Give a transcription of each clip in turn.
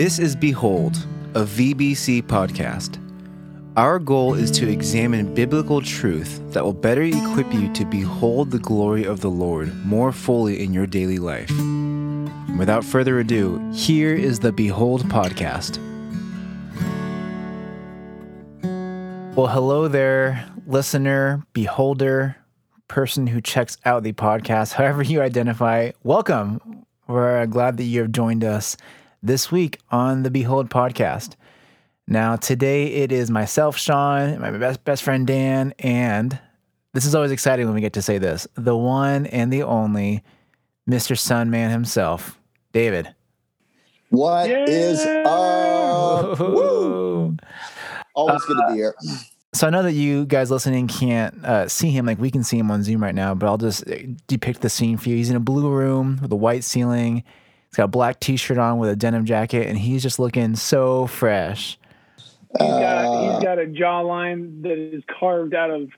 This is Behold, a VBC podcast. Our goal is to examine biblical truth that will better equip you to behold the glory of the Lord more fully in your daily life. Without further ado, here is the Behold podcast. Well, hello there, listener, beholder, person who checks out the podcast, however you identify. Welcome. We're uh, glad that you have joined us this week on the Behold podcast. Now, today it is myself, Sean, my best best friend Dan, and this is always exciting when we get to say this: the one and the only Mr. Sunman himself, David. What is up? Woo! Always good to be here. So I know that you guys listening can't uh, see him like we can see him on Zoom right now, but I'll just uh, depict the scene for you. He's in a blue room with a white ceiling. He's got a black T-shirt on with a denim jacket, and he's just looking so fresh. He's got, he's got a jawline that is carved out of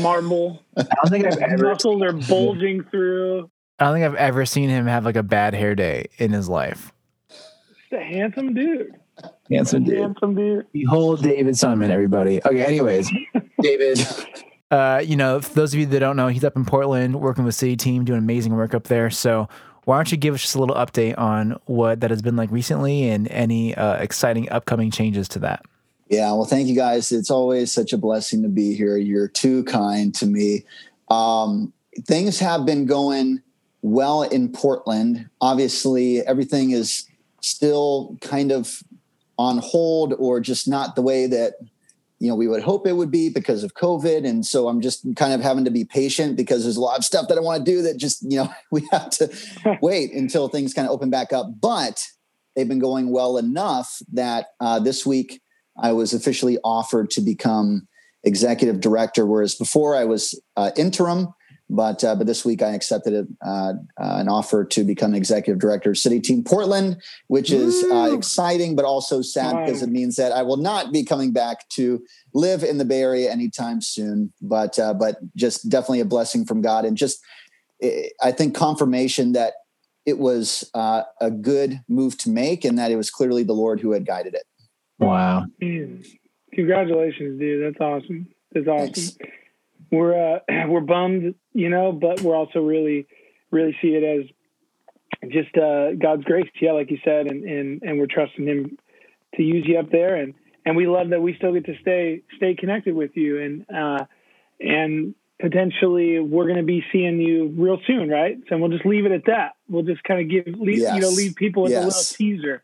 marble. I don't think I've ever. muscles are bulging through. I don't think I've ever seen him have like a bad hair day in his life. He's a handsome dude. Handsome dude. Handsome dude. Behold David Simon, everybody. Okay, anyways, David. Uh, you know, for those of you that don't know, he's up in Portland working with City Team, doing amazing work up there. So why don't you give us just a little update on what that has been like recently and any uh, exciting upcoming changes to that? Yeah, well, thank you guys. It's always such a blessing to be here. You're too kind to me. Um, things have been going well in Portland. Obviously, everything is still kind of on hold or just not the way that you know we would hope it would be because of covid. And so i'm just kind of having to be patient because there's a lot of stuff that i want to do that just you know we have to wait until things kind of open back up. But they've been going well enough that uh, this week i was officially offered to become executive director whereas before i was uh, interim but uh, but this week I accepted a, uh, uh, an offer to become executive director of City Team Portland, which is uh, exciting but also sad Wow. because it means that I will not be coming back to live in the Bay Area anytime soon. But uh, but just definitely a blessing from God and just eh, I think confirmation that it was uh, a good move to make and that it was clearly the Lord who had guided it. Wow. Man, congratulations, dude. That's awesome. That's awesome. Thanks. We're uh, we're bummed, you know, but we're also really, really see it as just uh, God's grace. Yeah, like you said, and and and we're trusting Him to use you up there, and and we love that we still get to stay stay connected with you, and uh, and potentially we're going to be seeing you real soon, right? So we'll just leave it at that. We'll just kind of give leave, you know leave people with a little teaser.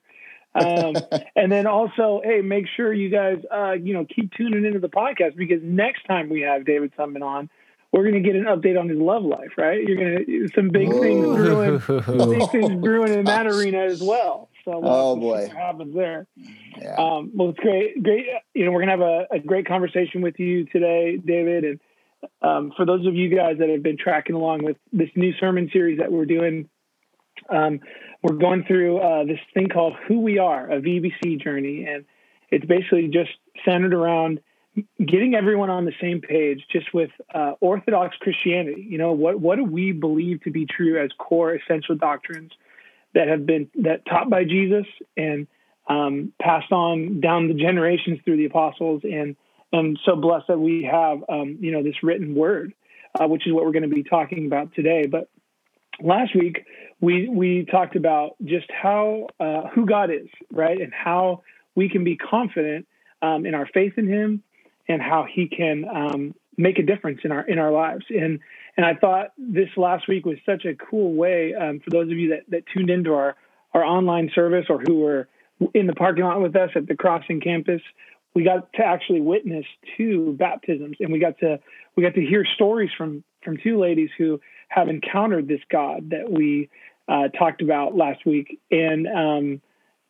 Um, and then also, hey, make sure you guys, uh, you know, keep tuning into the podcast because next time we have David Sunman on, we're going to get an update on his love life, right? You're going to some big things Whoa. brewing, big things brewing in that arena as well. So we'll Oh, to boy. what happens there. Yeah. Um, well, it's great, great. You know, we're gonna have a, a great conversation with you today, David. And um, for those of you guys that have been tracking along with this new sermon series that we're doing, um, we're going through uh, this thing called "Who We Are," a VBC journey, and it's basically just centered around getting everyone on the same page, just with uh, Orthodox Christianity. You know, what what do we believe to be true as core essential doctrines that have been that taught by Jesus and um, passed on down the generations through the apostles, and and so blessed that we have um, you know this written word, uh, which is what we're going to be talking about today. But last week we we talked about just how uh, who God is, right, and how we can be confident um, in our faith in Him, and how He can um, make a difference in our in our lives. And and I thought this last week was such a cool way um, for those of you that that tuned into our our online service or who were in the parking lot with us at the Crossing campus. We got to actually witness two baptisms, and we got to we got to hear stories from from two ladies who have encountered this God that we uh, talked about last week, and um,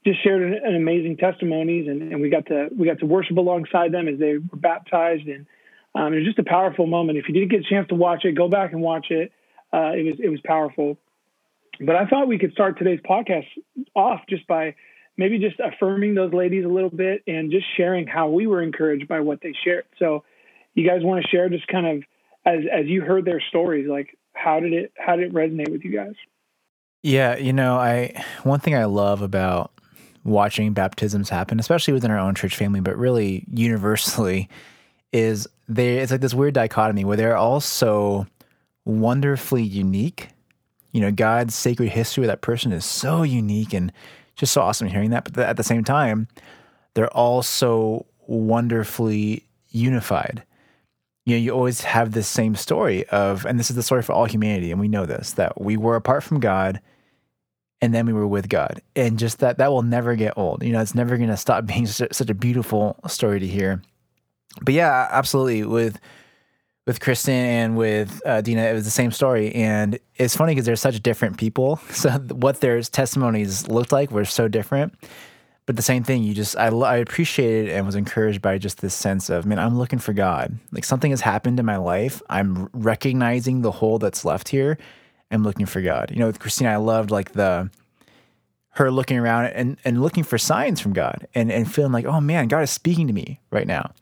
just shared an, an amazing testimonies, and, and we got to we got to worship alongside them as they were baptized, and um, it was just a powerful moment. If you didn't get a chance to watch it, go back and watch it. Uh, it was it was powerful. But I thought we could start today's podcast off just by maybe just affirming those ladies a little bit and just sharing how we were encouraged by what they shared. So, you guys want to share just kind of as as you heard their stories, like how did it how did it resonate with you guys? Yeah, you know, I one thing I love about watching baptisms happen, especially within our own church family, but really universally, is they it's like this weird dichotomy where they're all so wonderfully unique. You know, God's sacred history with that person is so unique and just so awesome hearing that. But at the same time, they're all so wonderfully unified. You know, you always have this same story of, and this is the story for all humanity, and we know this, that we were apart from God and then we were with God. And just that, that will never get old. You know, it's never going to stop being such a beautiful story to hear. But yeah, absolutely. With, with Kristen and with uh, Dina, it was the same story. And it's funny because they're such different people. So what their testimonies looked like were so different. But the same thing, you just, I, I appreciated and was encouraged by just this sense of, man, I'm looking for God. Like something has happened in my life. I'm recognizing the hole that's left here. I'm looking for God. You know, with Christina, I loved like the, her looking around and, and looking for signs from God and, and feeling like, oh man, God is speaking to me right now.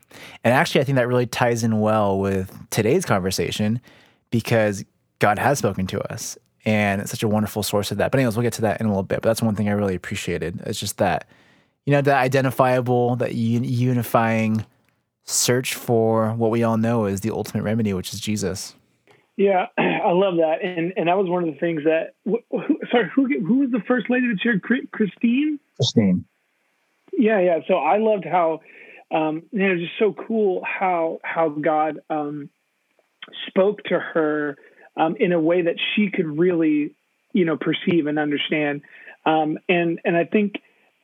And actually, I think that really ties in well with today's conversation because God has spoken to us and it's such a wonderful source of that. But anyways, we'll get to that in a little bit. But that's one thing I really appreciated. It's just that you know, that identifiable, that unifying search for what we all know is the ultimate remedy, which is Jesus. Yeah, I love that, and and that was one of the things that. Who, sorry, who who was the first lady that shared Christine? Christine. Yeah, yeah. So I loved how, um, you know, just so cool how how God um, spoke to her um, in a way that she could really, you know, perceive and understand, um, and and I think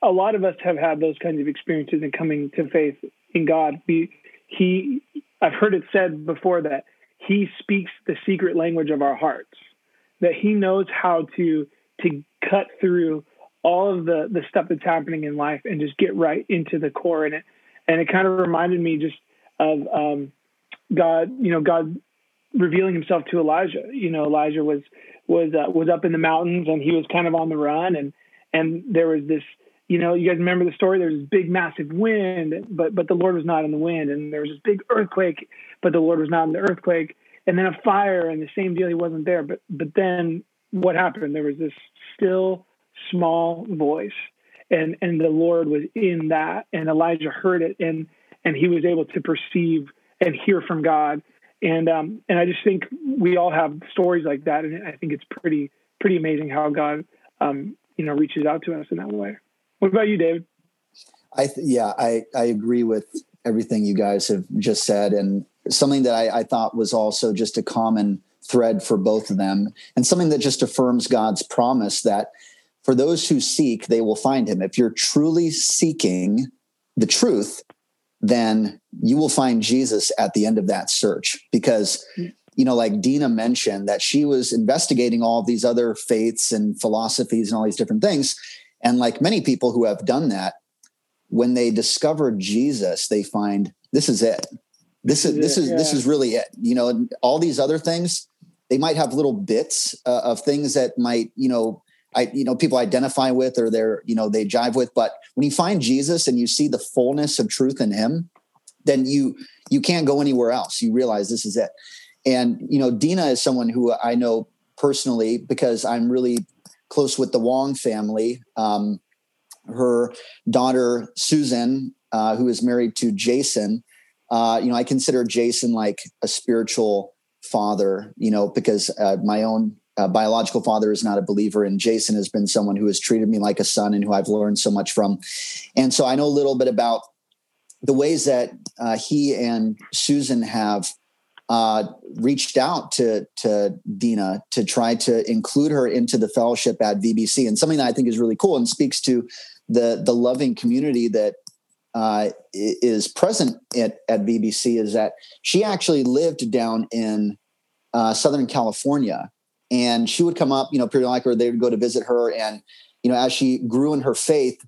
a lot of us have had those kinds of experiences in coming to faith in God. We, he, I've heard it said before that He speaks the secret language of our hearts. That He knows how to to cut through all of the the stuff that's happening in life and just get right into the core in it. And it kind of reminded me just of um, God, you know, God revealing Himself to Elijah. You know, Elijah was was uh, was up in the mountains and he was kind of on the run and and there was this you know, you guys remember the story. There was this big, massive wind, but but the Lord was not in the wind, and there was this big earthquake, but the Lord was not in the earthquake, and then a fire, and the same deal. He wasn't there, but but then what happened? There was this still, small voice, and and the Lord was in that, and Elijah heard it, and and he was able to perceive and hear from God, and um and I just think we all have stories like that, and I think it's pretty pretty amazing how God um you know reaches out to us in that way. What about you, David? I th- yeah, I I agree with everything you guys have just said, and something that I, I thought was also just a common thread for both of them, and something that just affirms God's promise that for those who seek, they will find Him. If you're truly seeking the truth, then you will find Jesus at the end of that search because you know like Dina mentioned that she was investigating all these other faiths and philosophies and all these different things and like many people who have done that, when they discover Jesus, they find this is it. This is this is yeah. this is really it. You know, all these other things, they might have little bits uh, of things that might, you know, I you know people identify with or they're you know they jive with. But when you find Jesus and you see the fullness of truth in Him, then you you can't go anywhere else. You realize this is it. And you know, Dina is someone who I know personally because I'm really close with the Wong family. Um, her daughter Susan, uh, who is married to Jason, uh, you know, I consider Jason like a spiritual father. You know, because uh, my own uh, biological father is not a believer, and Jason has been someone who has treated me like a son and who I've learned so much from. And so I know a little bit about the ways that uh, he and Susan have uh, reached out to to Dina to try to include her into the fellowship at VBC, and something that I think is really cool and speaks to the the loving community that uh, is present at, at VBC is that she actually lived down in uh, Southern California, and she would come up, you know, periodically, or they would go to visit her, and you know, as she grew in her faith,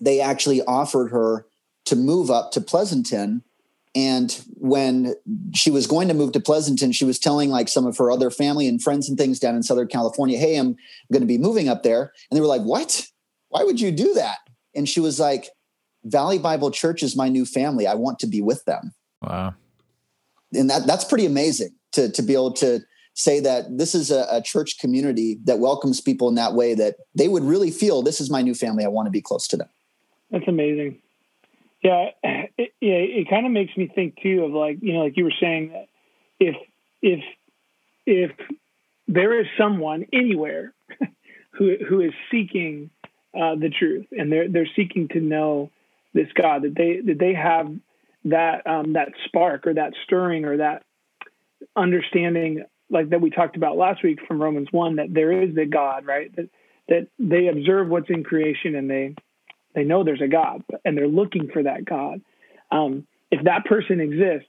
they actually offered her to move up to Pleasanton and when she was going to move to Pleasanton, she was telling like some of her other family and friends and things down in Southern California, Hey, I'm going to be moving up there. And they were like, What? Why would you do that? And she was like, Valley Bible Church is my new family. I want to be with them. Wow. And that that's pretty amazing to to be able to say that this is a, a, church community that welcomes people in that way that they would really feel this is my new family. I want to be close to them. That's amazing. Yeah, it, it, it kind of makes me think too of like you know, like you were saying that if if if there is someone anywhere who who is seeking uh, the truth and they're they're seeking to know this God that they that they have that um, that spark or that stirring or that understanding like that we talked about last week from Romans 1 that there is the God, right? That that they observe what's in creation and they they know there's a God and they're looking for that God. Um, if that person exists,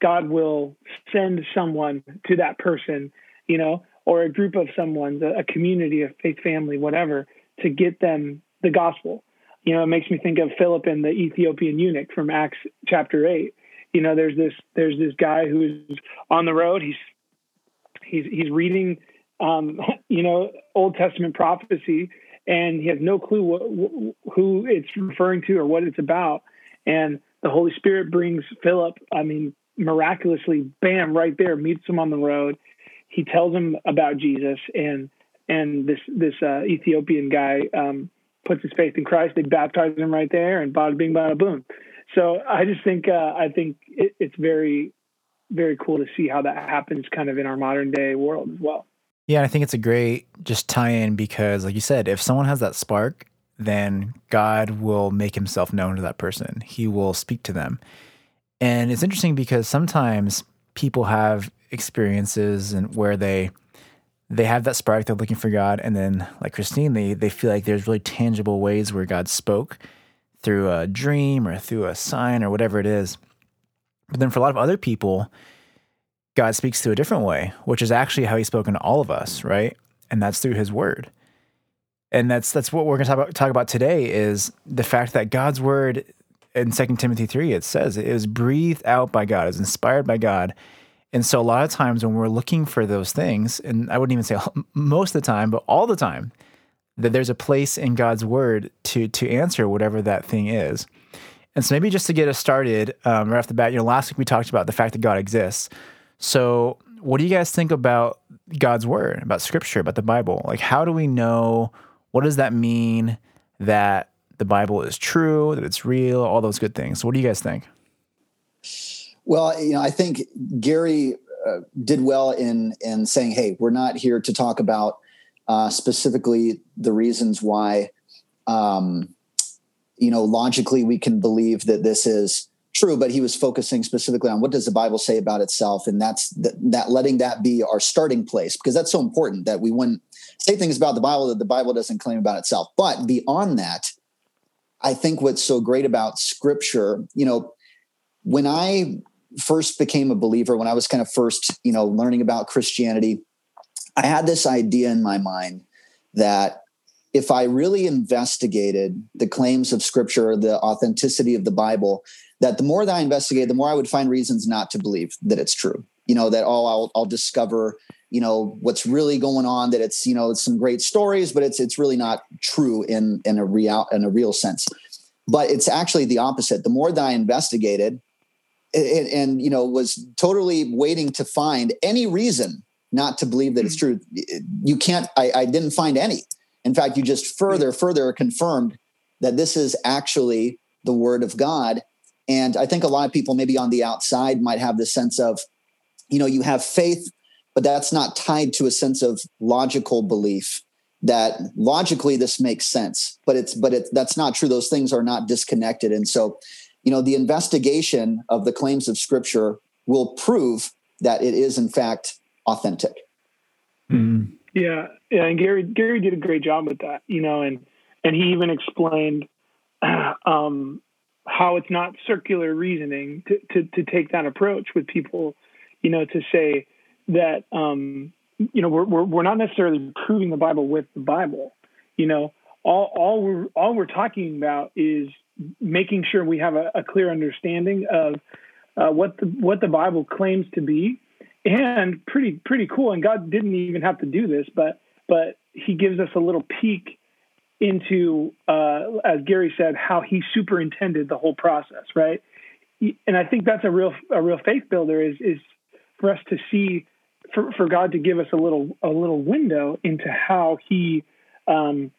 God will send someone to that person, you know, or a group of someone, a community, a faith family, whatever, to get them the gospel. You know, it makes me think of Philip and the Ethiopian eunuch from Acts chapter eight. You know, there's this there's this guy who's on the road. He's he's he's reading um, you know Old Testament prophecy, and he has no clue what, who it's referring to or what it's about. And the Holy Spirit brings Philip. I mean, miraculously, bam, right there, meets him on the road. He tells him about Jesus, and and this this uh, Ethiopian guy um, puts his faith in Christ. They baptize him right there, and bada bing, bada boom. So I just think uh, I think it, it's very very cool to see how that happens kind of in our modern day world as well. Yeah, I think it's a great just tie in because, like you said, if someone has that spark, then God will make himself known to that person. He will speak to them. And it's interesting because sometimes people have experiences and where they they have that spark, they're looking for God, and then like Christine, they they feel like there's really tangible ways where God spoke through a dream or through a sign or whatever it is. But then for a lot of other people, God speaks through a different way, which is actually how he's spoken to all of us, right? And that's through his word. And that's that's what we're going to talk about, talk about today is the fact that God's word in 2 Timothy 3 it says it was breathed out by God, was inspired by God. And so a lot of times when we're looking for those things, and I wouldn't even say most of the time, but all the time, that there's a place in God's word to to answer whatever that thing is. And so maybe just to get us started um, right off the bat, you know, last week we talked about the fact that God exists. So what do you guys think about God's word, about scripture, about the Bible? Like, how do we know? What does that mean that the Bible is true, that it's real, all those good things? What do you guys think? Well, you know, I think Gary uh, did well in in saying, "Hey, we're not here to talk about uh, specifically the reasons why um, you know, logically we can believe that this is true, but he was focusing specifically on what does the Bible say about itself, and that's that, that letting that be our starting place because that's so important that we wouldn't say things about the Bible that the Bible doesn't claim about itself. But beyond that, I think what's so great about Scripture, you know, when I first became a believer, when I was kind of first, you know, learning about Christianity, I had this idea in my mind that if I really investigated the claims of scripture, the authenticity of the Bible, that the more that I investigate, the more I would find reasons not to believe that it's true. You know, that oh, I'll, I'll discover, you know, what's really going on, that it's, you know, it's some great stories, but it's it's really not true in in a real in a real sense. But it's actually the opposite. The more that I investigated and, and you know, was totally waiting to find any reason not to believe that it's hmm. true. You can't, I, I didn't find any in fact, you just further, further confirmed that this is actually the word of God. And I think a lot of people, maybe on the outside, might have the sense of, you know, you have faith, but that's not tied to a sense of logical belief that logically this makes sense but it's but it that's not true. Those things are not disconnected. And so you know the investigation of the claims of scripture will prove that it is in fact authentic. Mm. Yeah, yeah, and Gary Gary did a great job with that, you know, and and he even explained um, how it's not circular reasoning to, to, to take that approach with people, you know, to say that um, you know we're, we're we're not necessarily proving the Bible with the Bible, you know, all all we're all we're talking about is making sure we have a, a clear understanding of uh, what the what the Bible claims to be and pretty pretty cool. And God didn't even have to do this, but but He gives us a little peek into, uh, as Gary said, how He superintended the whole process, right? And I think that's a real a real faith builder is is for us to see for, for God to give us a little a little window into how he um,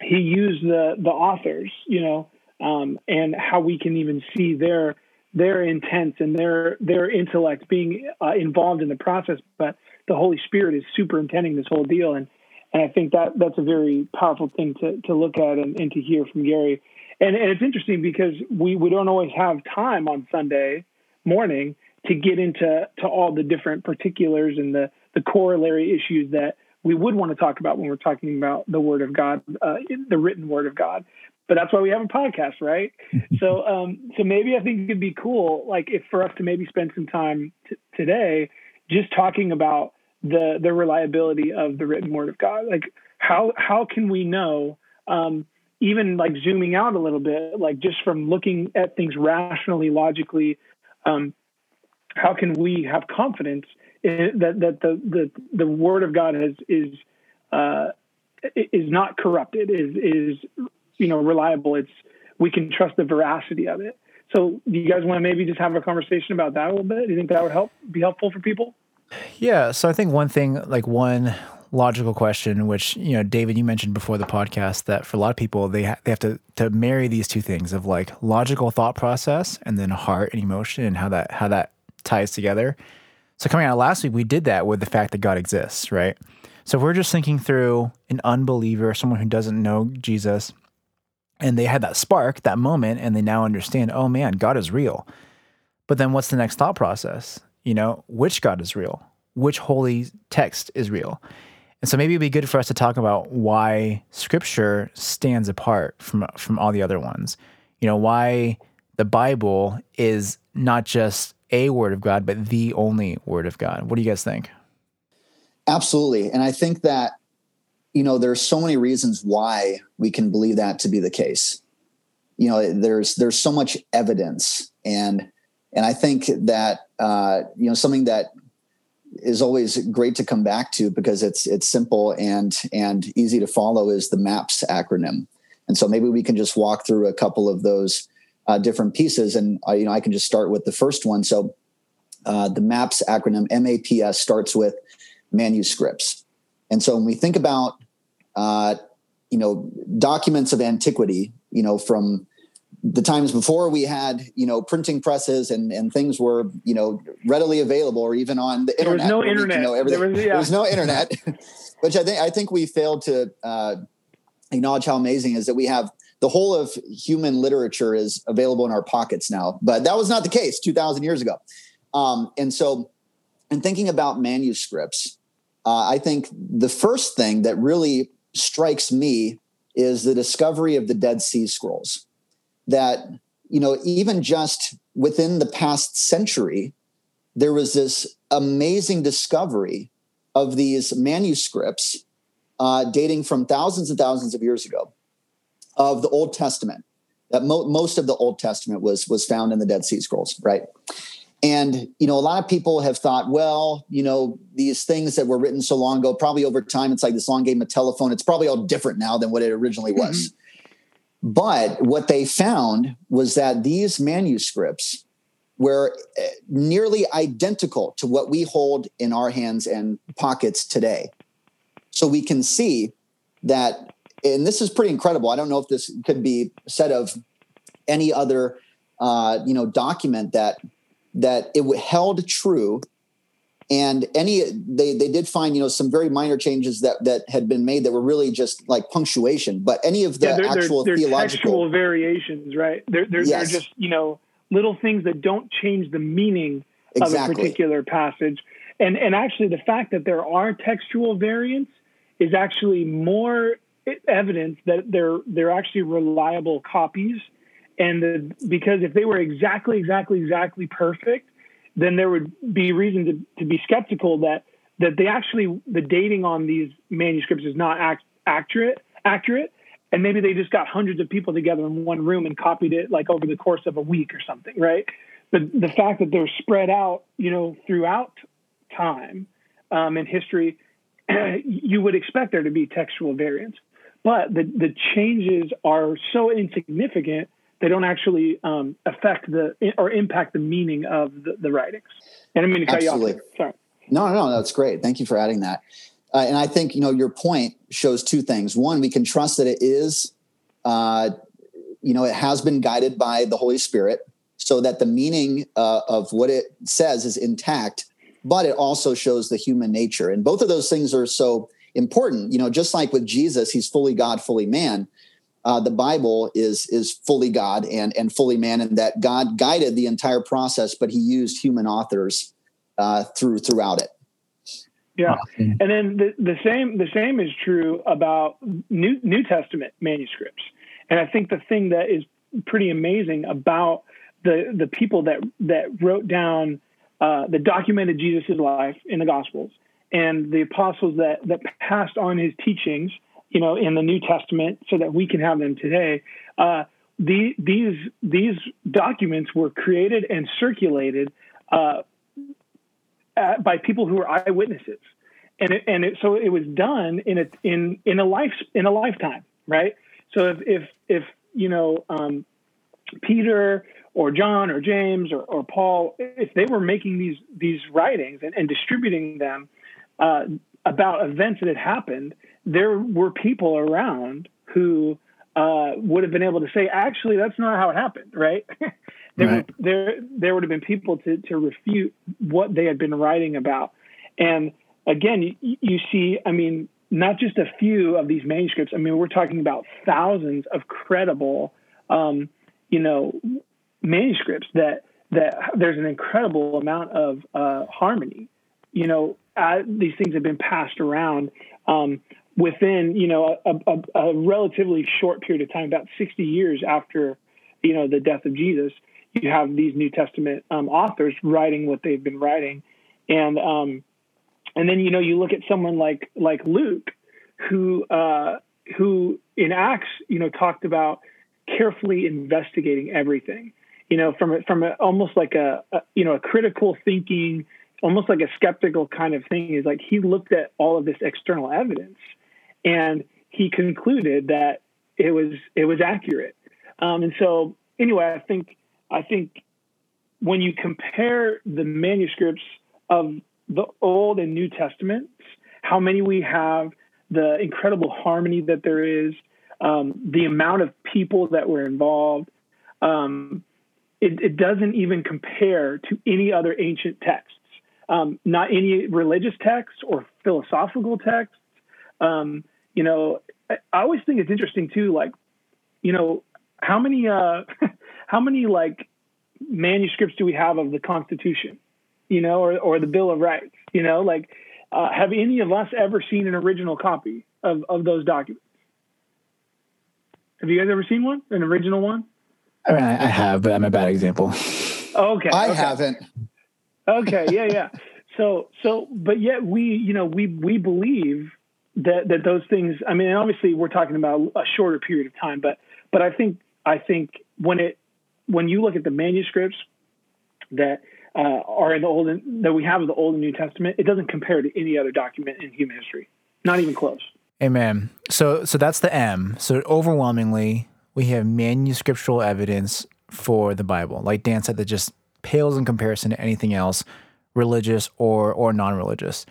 he used the the authors, you know, um, and how we can even see their their intent and their their intellect being uh, involved in the process. But the Holy Spirit is superintending this whole deal, and and I think that that's a very powerful thing to to look at and, and to hear from Gary. And, and it's interesting because we, we don't always have time on Sunday morning to get into to all the different particulars and the, the corollary issues that we would want to talk about when we're talking about the Word of God, uh, the written Word of God. But that's why we have a podcast, right? so, um, so maybe I think it'd be cool, like if for us to maybe spend some time t- today just talking about the the reliability of the written Word of God. Like how how can we know? Um, even like zooming out a little bit, like just from looking at things rationally, logically, um, how can we have confidence that that the the the word of God has is uh, is not corrupted, is is you know reliable. It's we can trust the veracity of it. So, do you guys want to maybe just have a conversation about that a little bit? Do you think that would help be helpful for people? Yeah. So I think one thing, like one logical question, which you know, David, you mentioned before the podcast that for a lot of people they ha- they have to to marry these two things of like logical thought process and then heart and emotion and how that how that ties together. So coming out last week, we did that with the fact that God exists, right? So if we're just thinking through an unbeliever, someone who doesn't know Jesus, and they had that spark, that moment, and they now understand, oh man, God is real. But then what's the next thought process? You know, which God is real? Which holy text is real? And so maybe it'd be good for us to talk about why scripture stands apart from from all the other ones. You know, why the Bible is not just a word of God, but the only word of God. What do you guys think? Absolutely. And I think that, you know, there's so many reasons why we can believe that to be the case. You know, there's there's so much evidence and and I think that uh, you know something that is always great to come back to because it's it's simple and and easy to follow is the MAPS acronym. And so maybe we can just walk through a couple of those uh, different pieces, and uh, you know I can just start with the first one. So uh, the MAPS acronym MAPS starts with manuscripts, and so when we think about uh, you know documents of antiquity, you know from the times before we had you know printing presses and and things were you know readily available or even on the internet. There was no internet. You know, everything. There was, yeah. there was no internet, which I think I think we failed to uh, acknowledge how amazing is that we have the whole of human literature is available in our pockets now. But that was not the case 2,000 years ago. Um, and so, in thinking about manuscripts, uh, I think the first thing that really strikes me is the discovery of the Dead Sea Scrolls that you know even just within the past century there was this amazing discovery of these manuscripts uh, dating from thousands and thousands of years ago of the old testament that mo- most of the old testament was was found in the dead sea scrolls right and you know a lot of people have thought well you know these things that were written so long ago probably over time it's like this long game of telephone it's probably all different now than what it originally was mm-hmm. But what they found was that these manuscripts were eh, nearly identical to what we hold in our hands and pockets today. So we can see that, and this is pretty incredible. I don't know if this could be said of any other, uh, you know, document that that it held true and any they they did find you know some very minor changes that that had been made that were really just like punctuation but any of the yeah, they're, actual they're, they're theological variations right they're they're, yes. they're, just you know little things that don't change the meaning exactly. of a particular passage and and actually the fact that there are textual variants is actually more evidence that they're they're actually reliable copies and the, because if they were exactly exactly exactly perfect then there would be reason to, to be skeptical that that they actually the dating on these manuscripts is not ac- accurate accurate. And maybe they just got hundreds of people together in one room and copied it like over the course of a week or something right? But the fact that they're spread out you know throughout time um, and history you would expect there to be textual variants but the, the changes are so insignificant they don't actually um, affect the or impact the meaning of the, the writings. And I mean to cut Absolutely. you off. Sorry. No, no, no, that's great. Thank you for adding that. Uh, and I think you know your point shows two things. One, we can trust that it is, uh, you know, it has been guided by the Holy Spirit, so that the meaning uh, of what it says is intact. But it also shows the human nature, and both of those things are so important. You know, just like with Jesus, he's fully God, fully man. Uh, the Bible is is fully God and and fully man, and that God guided the entire process, but He used human authors uh, through throughout it. Yeah, and then the, the same the same is true about New New Testament manuscripts. And I think the thing that is pretty amazing about the the people that that wrote down uh, that documented Jesus' life in the Gospels and the apostles that that passed on his teachings, you know, in the New Testament, so that we can have them today. Uh, the, these these documents were created and circulated uh, at, by people who were eyewitnesses, and it, and it, so it was done in a in in a life in a lifetime, right? So if if if you know um, Peter or John or James or, or Paul, if they were making these these writings and, and distributing them uh, about events that had happened, there were people around who uh, would have been able to say, actually, that's not how it happened, right? there, right. Would, there, there would have been people to, to refute what they had been writing about. And again, you, you see, I mean, not just a few of these manuscripts. I mean, we're talking about thousands of credible, um, you know, manuscripts that that there's an incredible amount of uh, harmony. You know, uh, these things have been passed around um, within you know a, a, a, relatively short period of time, about 60 years after you know the death of Jesus. You have these New Testament um, authors writing what they've been writing, and um, and then you know you look at someone like like Luke, who uh, who in Acts you know talked about carefully investigating everything, you know from a, from a, almost like a, a you know a critical thinking almost like a skeptical kind of thing is like he looked at all of this external evidence and he concluded that it was it was accurate. Um, and so anyway, I think I think when you compare the manuscripts of the Old and New Testaments, how many we have, the incredible harmony that there is, um, the amount of people that were involved, um, it, it, doesn't even compare to any other ancient texts um, not any religious texts or philosophical texts. You know, I, I, always think it's interesting too, like, you know, how many, uh, how many like manuscripts do we have of the Constitution, you know, or, or the Bill of Rights, you know, like, uh, have any of us ever seen an original copy of, of those documents? Have you guys ever seen one, an original one? I mean, I have, but I'm a bad example. okay. I okay. haven't okay, yeah, yeah. So, so, but yet we, you know, we we believe that that those things. I mean, obviously, we're talking about a shorter period of time, but but I think I think when it when you look at the manuscripts that uh, are in the old that we have of the Old and New Testament, it doesn't compare to any other document in human history, not even close. Amen. So, so that's the M. So overwhelmingly, we have manuscriptural evidence for the Bible. Like Dan said, that just pales in comparison to anything else, religious or or non-religious.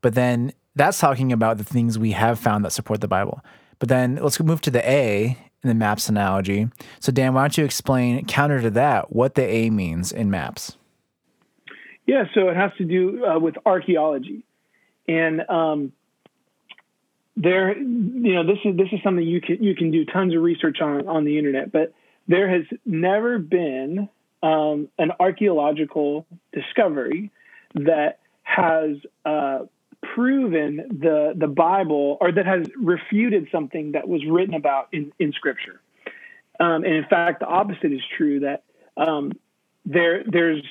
But then that's talking about the things we have found that support the Bible. But then let's move to the A in the maps analogy. So Dan, why don't you explain counter to that what the A means in maps? Yeah, so it has to do uh, with archaeology, and um, there, you know, this is this is something you can you can do tons of research on on the internet, but there has never been um, an archaeological discovery that has uh, proven the the Bible or that has refuted something that was written about in, in Scripture. Um, and in fact, the opposite is true. That um, there there's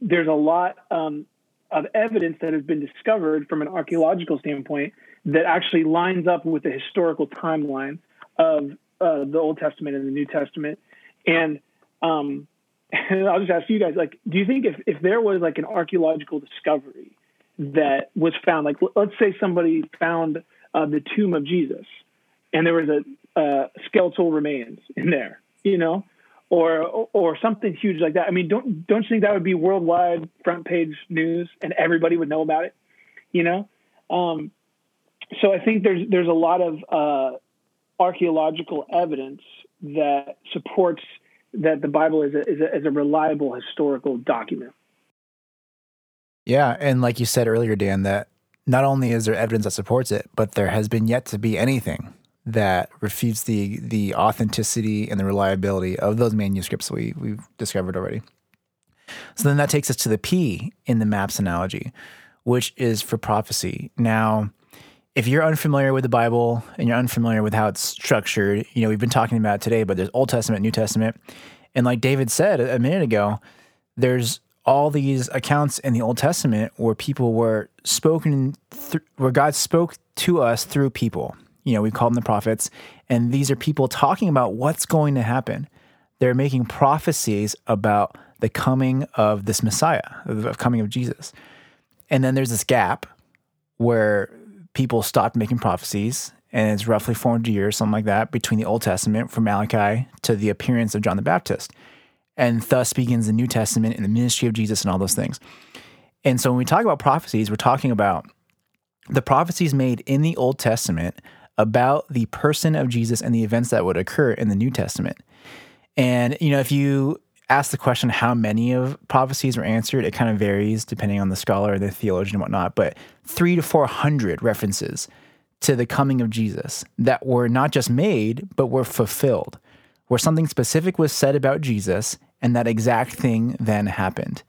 there's a lot um, of evidence that has been discovered from an archaeological standpoint that actually lines up with the historical timeline of uh, the Old Testament and the New Testament. And um, and I'll just ask you guys, like, do you think if, if there was like an archaeological discovery that was found, like, let's say somebody found uh, the tomb of Jesus and there was a uh, skeletal remains in there, you know, or or something huge like that. I mean, don't don't you think that would be worldwide front page news and everybody would know about it? You know, um, so I think there's there's a lot of uh, archaeological evidence that supports that the Bible is a, is a, is a reliable historical document. Yeah, and like you said earlier, Dan, that not only is there evidence that supports it, but there has been yet to be anything that refutes the the authenticity and the reliability of those manuscripts we we've discovered already. So then that takes us to the P in the maps analogy, which is for prophecy. Now, if you're unfamiliar with the Bible and you're unfamiliar with how it's structured, you know, we've been talking about today, but there's Old Testament, New Testament. And like David said a minute ago, there's all these accounts in the Old Testament where people were spoken, th- where God spoke to us through people you know, we call them the prophets, and these are people talking about what's going to happen. They're making prophecies about the coming of this Messiah, the coming of Jesus. And then there's this gap where people stopped making prophecies, and it's roughly 400 years, something like that, between the Old Testament from Malachi to the appearance of John the Baptist. And thus begins the New Testament and the ministry of Jesus and all those things. And so when we talk about prophecies, we're talking about the prophecies made in the Old Testament about the person of Jesus and the events that would occur in the New Testament. And, you know, if you ask the question how many of prophecies were answered, it kind of varies depending on the scholar or the theologian and whatnot, but three to 400 references to the coming of Jesus that were not just made, but were fulfilled, where something specific was said about Jesus and that exact thing then happened.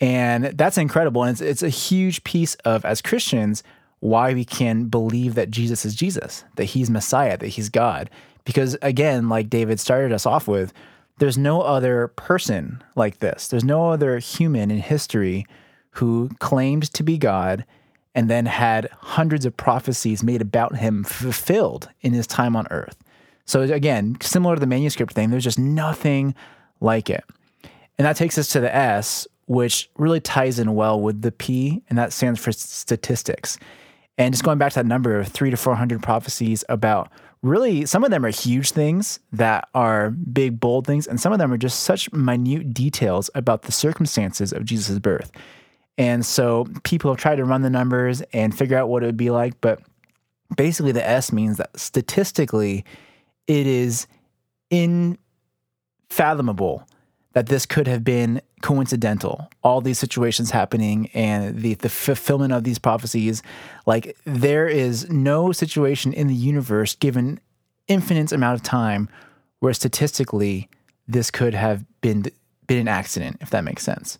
And that's incredible. And it's, it's a huge piece of, as Christians, why we can believe that Jesus is Jesus, that he's Messiah, that he's God. Because again, like David started us off with, there's no other person like this. There's no other human in history who claimed to be God and then had hundreds of prophecies made about him fulfilled in his time on earth. So again, similar to the manuscript thing, there's just nothing like it. And that takes us to the S, which really ties in well with the P, and that stands for statistics. And just going back to that number of three to 400 prophecies about really, some of them are huge things that are big, bold things, and some of them are just such minute details about the circumstances of Jesus' birth. And so people have tried to run the numbers and figure out what it would be like. But basically, the S means that statistically, it is infathomable that this could have been coincidental. All these situations happening and the, the fulfillment of these prophecies. Like, there is no situation in the universe, given infinite amount of time, where statistically this could have been been an accident, if that makes sense.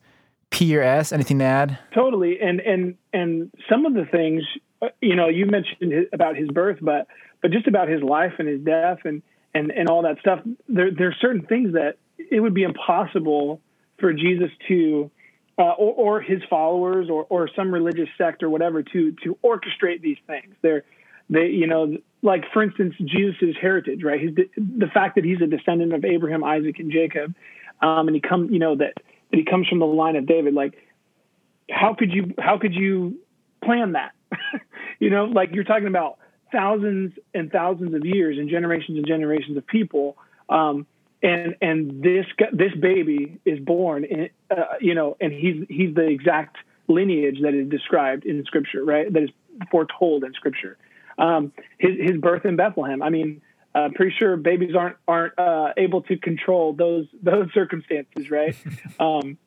P or S, anything to add? Totally. And and and some of the things, uh, you know, you mentioned about his birth, but but just about his life and his death and and and all that stuff. There there are certain things that it would be impossible for Jesus to, uh, or, or, his followers, or, or some religious sect or whatever, to to orchestrate these things. They're, they, you know, like for instance, Jesus' heritage, right? His, the fact that he's a descendant of Abraham, Isaac, and Jacob, um, and he come, you know, that that he comes from the line of David. Like, how could you how could you plan that? you know, like you're talking about thousands and thousands of years and generations and generations of people. Um, and and this this baby is born in, uh, you know and he's he's the exact lineage that is described in scripture right? That is foretold in scripture. Um, his his birth in Bethlehem. I mean I'm pretty sure babies aren't aren't uh, able to control those those circumstances right? Um,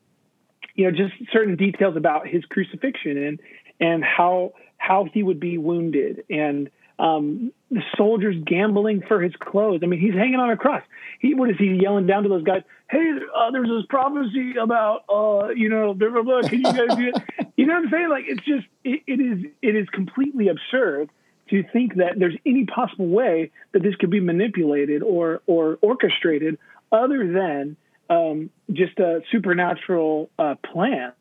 you know just certain details about his crucifixion and and how how he would be wounded and um, the soldiers gambling for his clothes. I mean, he's hanging on a cross. He what is he yelling down to those guys? Hey, uh, there's this prophecy about uh, you know, blah blah blah. Can you guys do it? You know what I'm saying? Like it's just it, it is it is completely absurd to think that there's any possible way that this could be manipulated or or orchestrated other than um, just a supernatural uh, plan.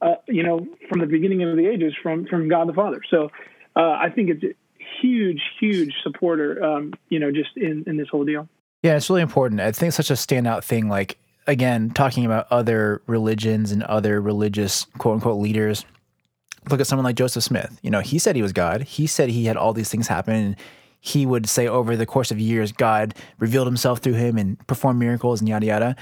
Uh, you know, from the beginning of the ages, from from God the Father. So uh, I think it's huge, huge supporter, um, you know, just in, in this whole deal. Yeah, it's really important. I think such a standout thing. Like, again, talking about other religions and other religious quote unquote leaders. Look at someone like Joseph Smith. You know, he said he was God. He said he had all these things happen. And he would say over the course of years, God revealed himself through him and performed miracles and yada yada.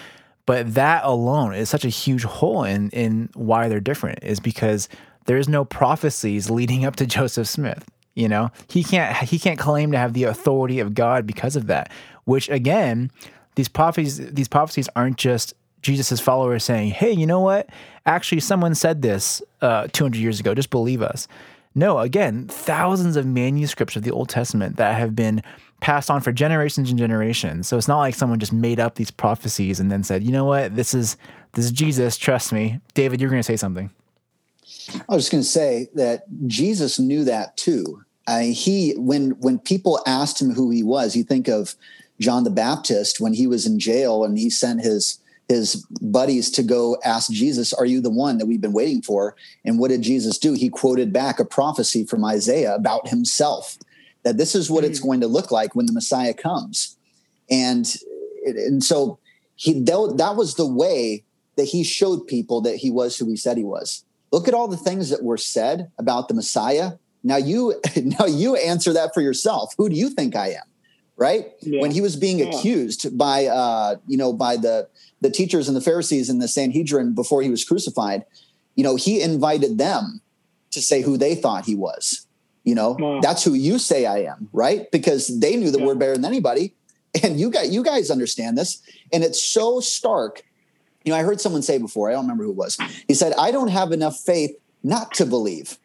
But that alone is such a huge hole in in why they're different is because there's no prophecies leading up to Joseph Smith. You know, he can't he can't claim to have the authority of God because of that. Which again, these prophecies these prophecies aren't just Jesus' followers saying, "Hey, you know what? Actually, someone said this uh, 200 years ago. Just believe us." No, again, thousands of manuscripts of the Old Testament that have been passed on for generations and generations. So it's not like someone just made up these prophecies and then said, "You know what? This is this is Jesus. Trust me." David, you're going to say something. I was going to say that Jesus knew that too. Uh, he when when people asked him who he was, you think of John the Baptist when he was in jail and he sent his his buddies to go ask Jesus, Are you the one that we've been waiting for? And what did Jesus do? He quoted back a prophecy from Isaiah about himself that this is what mm. it's going to look like when the Messiah comes. And, and so he, that was the way that he showed people that he was who he said he was. Look at all the things that were said about the Messiah. Now you, now you answer that for yourself. Who do you think I am? Right. Yeah. When he was being yeah. accused by, uh, you know, by the, the teachers and the Pharisees and the Sanhedrin before he was crucified, you know, he invited them to say who they thought he was. You know, wow. that's who you say I am, right? Because they knew the yeah. word better than anybody. And you got you guys understand this. And it's so stark. You know, I heard someone say before, I don't remember who it was. He said, I don't have enough faith not to believe.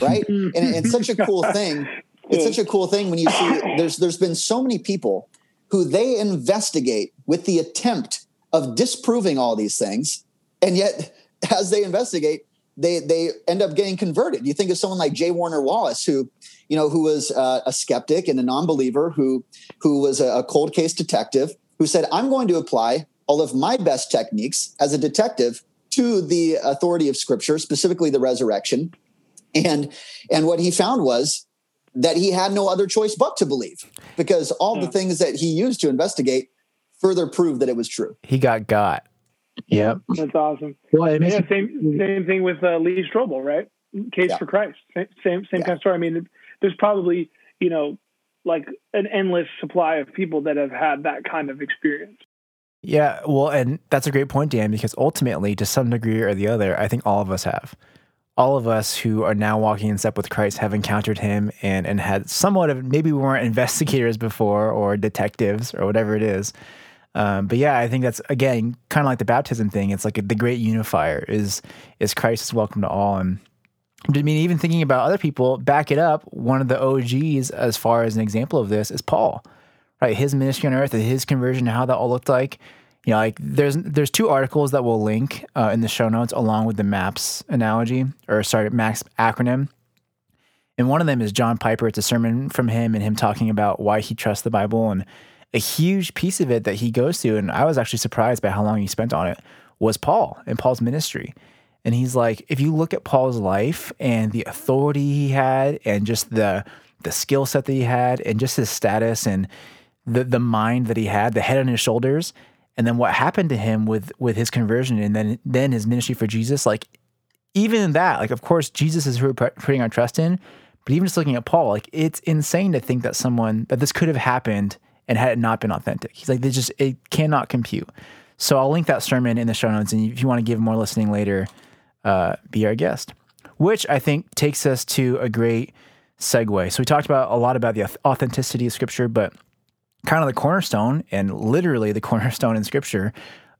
Right. and it's such a cool thing. It's such a cool thing when you see there's there's been so many people who they investigate with the attempt of disproving all these things. And yet, as they investigate, they they end up getting converted. You think of someone like J. Warner Wallace, who you know who was uh, a skeptic and a non-believer, who who was a, a cold case detective, who said, "I'm going to apply all of my best techniques as a detective to the authority of Scripture, specifically the resurrection." And and what he found was that he had no other choice but to believe, because all yeah. the things that he used to investigate further prove that it was true. He got got. Yep. That's awesome. Well, yeah, same same thing with uh, Lee Strobel, right? Case yeah. for Christ. Same same, same yeah. kind of story. I mean, there's probably you know like an endless supply of people that have had that kind of experience. Yeah, well, and that's a great point, Dan, because ultimately, to some degree or the other, I think all of us have. All of us who are now walking in step with Christ have encountered him and, and had somewhat of maybe we weren't investigators before or detectives or whatever it is, um, but yeah, I think that's again kind of like the baptism thing. It's like the great unifier is is Christ is welcome to all. And I mean, even thinking about other people, back it up. One of the OGs, as far as an example of this, is Paul. Right, his ministry on earth, and his conversion, and how that all looked like. You know, like there's there's two articles that we'll link uh, in the show notes along with the MAPS analogy, or sorry, MAPS acronym. And one of them is John Piper. It's a sermon from him and him talking about why he trusts the Bible and a huge piece of it that he goes to, and I was actually surprised by how long he spent on it, was Paul and Paul's ministry. And he's like, if you look at Paul's life and the authority he had, and just the the skill set that he had, and just his status and the the mind that he had, the head on his shoulders, and then what happened to him with with his conversion, and then then his ministry for Jesus, like even that, like of course Jesus is who we're putting our trust in, but even just looking at Paul, like it's insane to think that someone that this could have happened and had it not been authentic. He's like, they just, it cannot compute. So I'll link that sermon in the show notes. And if you want to give more listening later, uh, be our guest, which I think takes us to a great segue. So we talked about a lot about the authenticity of scripture, but kind of the cornerstone and literally the cornerstone in scripture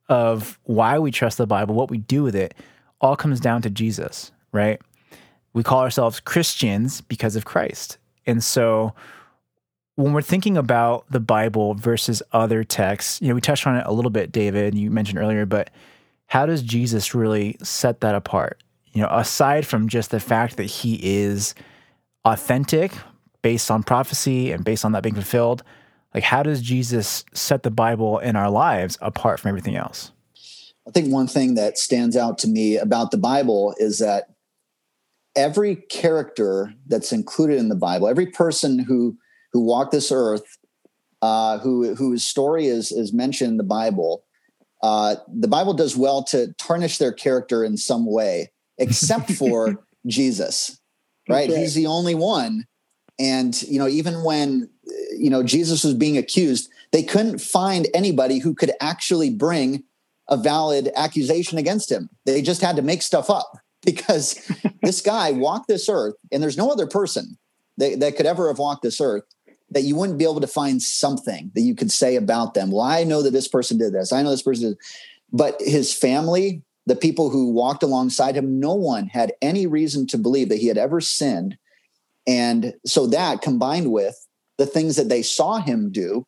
of why we trust the Bible, what we do with it, all comes down to Jesus, right? We call ourselves Christians because of Christ. And so when we're thinking about the Bible versus other texts, you know, we touched on it a little bit, David, you mentioned earlier, but how does Jesus really set that apart? You know, aside from just the fact that he is authentic based on prophecy and based on that being fulfilled, like how does Jesus set the Bible in our lives apart from everything else? I think one thing that stands out to me about the Bible is that every character that's included in the Bible, every person who who walked this earth, uh, who whose story is is mentioned in the Bible. Uh, the Bible does well to tarnish their character in some way, except for Jesus, right? right? He's the only one. And you know, even when you know Jesus was being accused, they couldn't find anybody who could actually bring a valid accusation against him. They just had to make stuff up because this guy walked this earth, and there's no other person that, that could ever have walked this earth that you wouldn't be able to find something that you could say about them. Well, I know that this person did this. I know this person did. But his family, the people who walked alongside him, no one had any reason to believe that he had ever sinned. And so that combined with the things that they saw him do,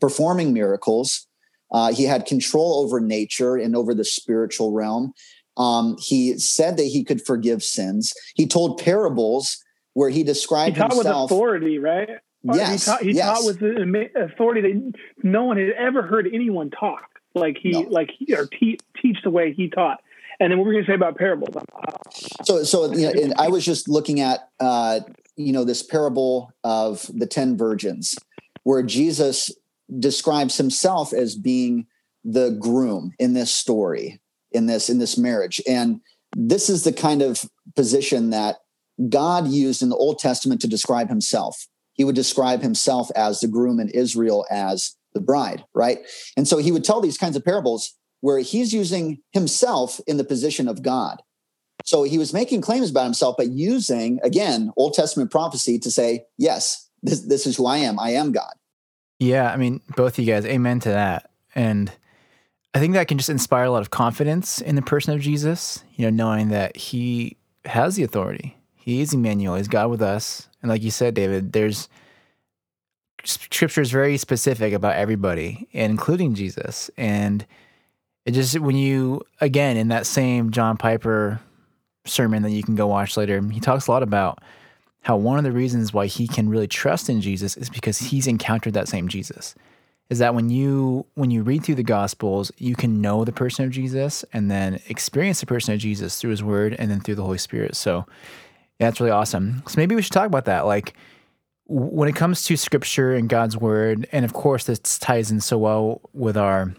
performing miracles, uh, he had control over nature and over the spiritual realm. Um, he said that he could forgive sins. He told parables where he described he taught himself with authority, right? Yes, he taught, he yes. taught with the authority that no one had ever heard anyone talk like he, No. like he, or te- teach the way he taught. And then what were we going to say about parables? So, so you know, and I was just looking at uh, you know this parable of the ten virgins, where Jesus describes himself as being the groom in this story, in this in this marriage, and this is the kind of position that God used in the Old Testament to describe Himself. He would describe Himself as the groom and Israel as the bride, right? And so He would tell these kinds of parables where He's using Himself in the position of God. So he was making claims about himself, but using again Old Testament prophecy to say, "Yes, this this is who I am. I am God." Yeah, I mean, both of you guys, amen to that. And I think that can just inspire a lot of confidence in the person of Jesus, you know, knowing that he has the authority. He is Emmanuel, he's God with us. And like you said, David, there's scripture is very specific about everybody, including Jesus. And it just, when you, again, in that same John Piper sermon that you can go watch later, he talks a lot about how one of the reasons why he can really trust in Jesus is because he's encountered that same Jesus. Is that when you when you read through the gospels, you can know the person of Jesus and then experience the person of Jesus through his word and then through the Holy Spirit. So yeah, that's really awesome. So maybe we should talk about that. Like when it comes to scripture and God's word, and of course this ties in so well with our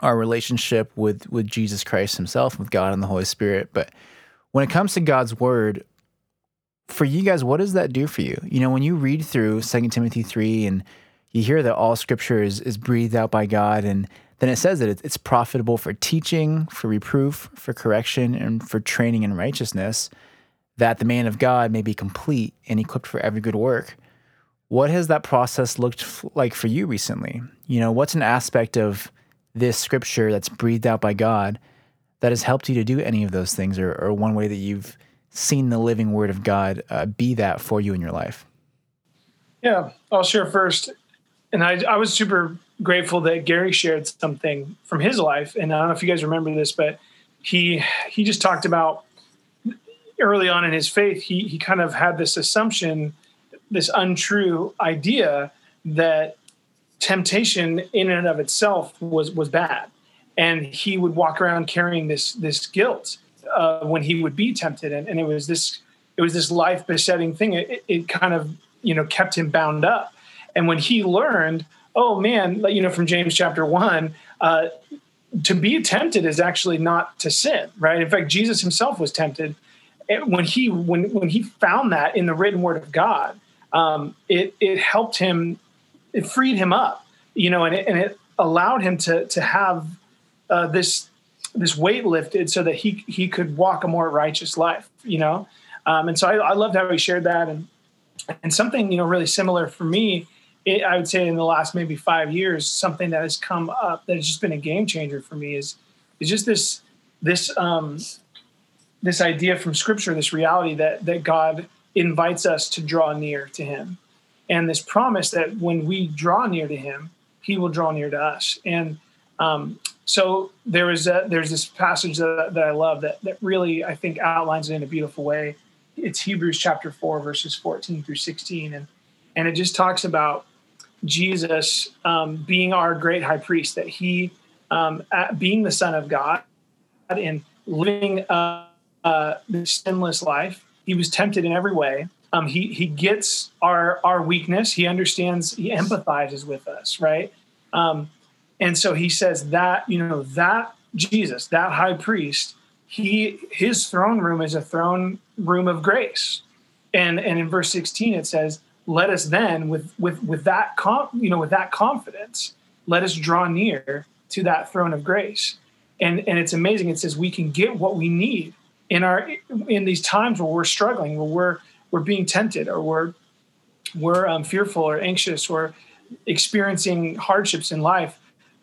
our relationship with with Jesus Christ himself, with God and the Holy Spirit. But when it comes to God's word, for you guys, what does that do for you? You know, when you read through 2 Timothy 3 and you hear that all scripture is, is breathed out by God, and then it says that it's profitable for teaching, for reproof, for correction, and for training in righteousness, that the man of God may be complete and equipped for every good work. What has that process looked f- like for you recently? You know, what's an aspect of this scripture that's breathed out by God that has helped you to do any of those things, or, or one way that you've seen the living word of God uh, be that for you in your life? Yeah, I'll share first. And I, I was super grateful that Gary shared something from his life. And I don't know if you guys remember this, but he he just talked about early on in his faith, he he kind of had this assumption, this untrue idea that temptation in and of itself was was bad. And he would walk around carrying this this guilt uh, when he would be tempted. And, and it was this it was this life besetting thing. It, it kind of you know kept him bound up. And when he learned, oh man, you know, from James chapter one, uh, to be tempted is actually not to sin, right? In fact, Jesus himself was tempted. When he when when he found that in the written word of God, um, it it helped him, it freed him up, you know, and it, and it allowed him to to have uh, this this weight lifted so that he he could walk a more righteous life, you know. Um, and so I, I loved how he shared that, and and something you know really similar for me it, i would say in the last maybe five years something that has come up that has just been a game changer for me is is just this this um this idea from scripture this reality that that god invites us to draw near to him. And this promise that when we draw near to him he will draw near to us. And um so there is a, there's this passage that, that i love that that really i think outlines it in a beautiful way. It's Hebrews chapter 4 verses 14 through 16 and and it just talks about Jesus um, being our great high priest that he um, being the son of God and living uh, this sinless life he was tempted in every way. Um, he he gets our our weakness. He understands he empathizes with us right? Um, and so he says that you know that Jesus that high priest he his throne room is a throne room of grace. And and in verse 16 it says let us then with with with that com- you know with that confidence let us draw near to that throne of grace. And and it's amazing. It says we can get what we need in our in these times where we're struggling where we're we're being tempted or we're we're um, fearful or anxious or experiencing hardships in life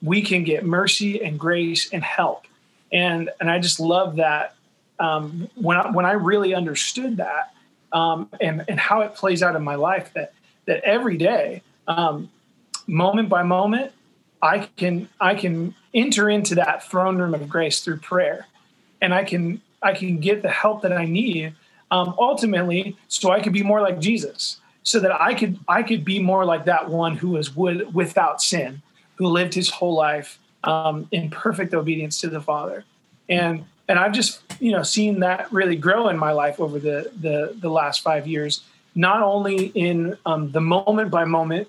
we can get mercy and grace and help. And and i just love that um, when I, when i really understood that um, and and how it plays out in my life that that every day um, moment by moment i can i can enter into that throne room of grace through prayer. And i can i can get the help that i need um, ultimately so i could be more like jesus so that i could i could be more like that one who was would, without sin who lived his whole life um, in perfect obedience to the father and and I've just you know seen that really grow in my life over the the, the last five years. Not only in um, the moment by moment,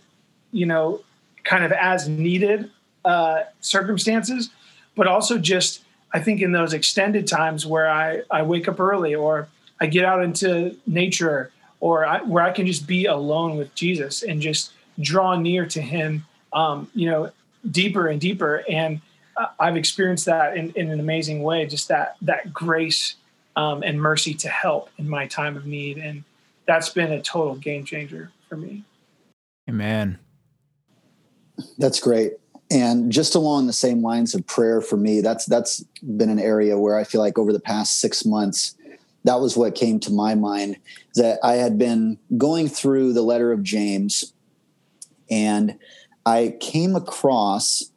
you know, kind of as needed uh, circumstances, but also just I think in those extended times where I I wake up early or I get out into nature or I, where I can just be alone with Jesus and just draw near to Him, um, you know, deeper and deeper and I've experienced that in, in an amazing way, just that that grace um, and mercy to help in my time of need, and that's been a total game changer for me. Amen. That's great. And just along the same lines of prayer for me, that's that's been an area where I feel like over the past six months, that was what came to my mind. That I had been going through the letter of James, and I came across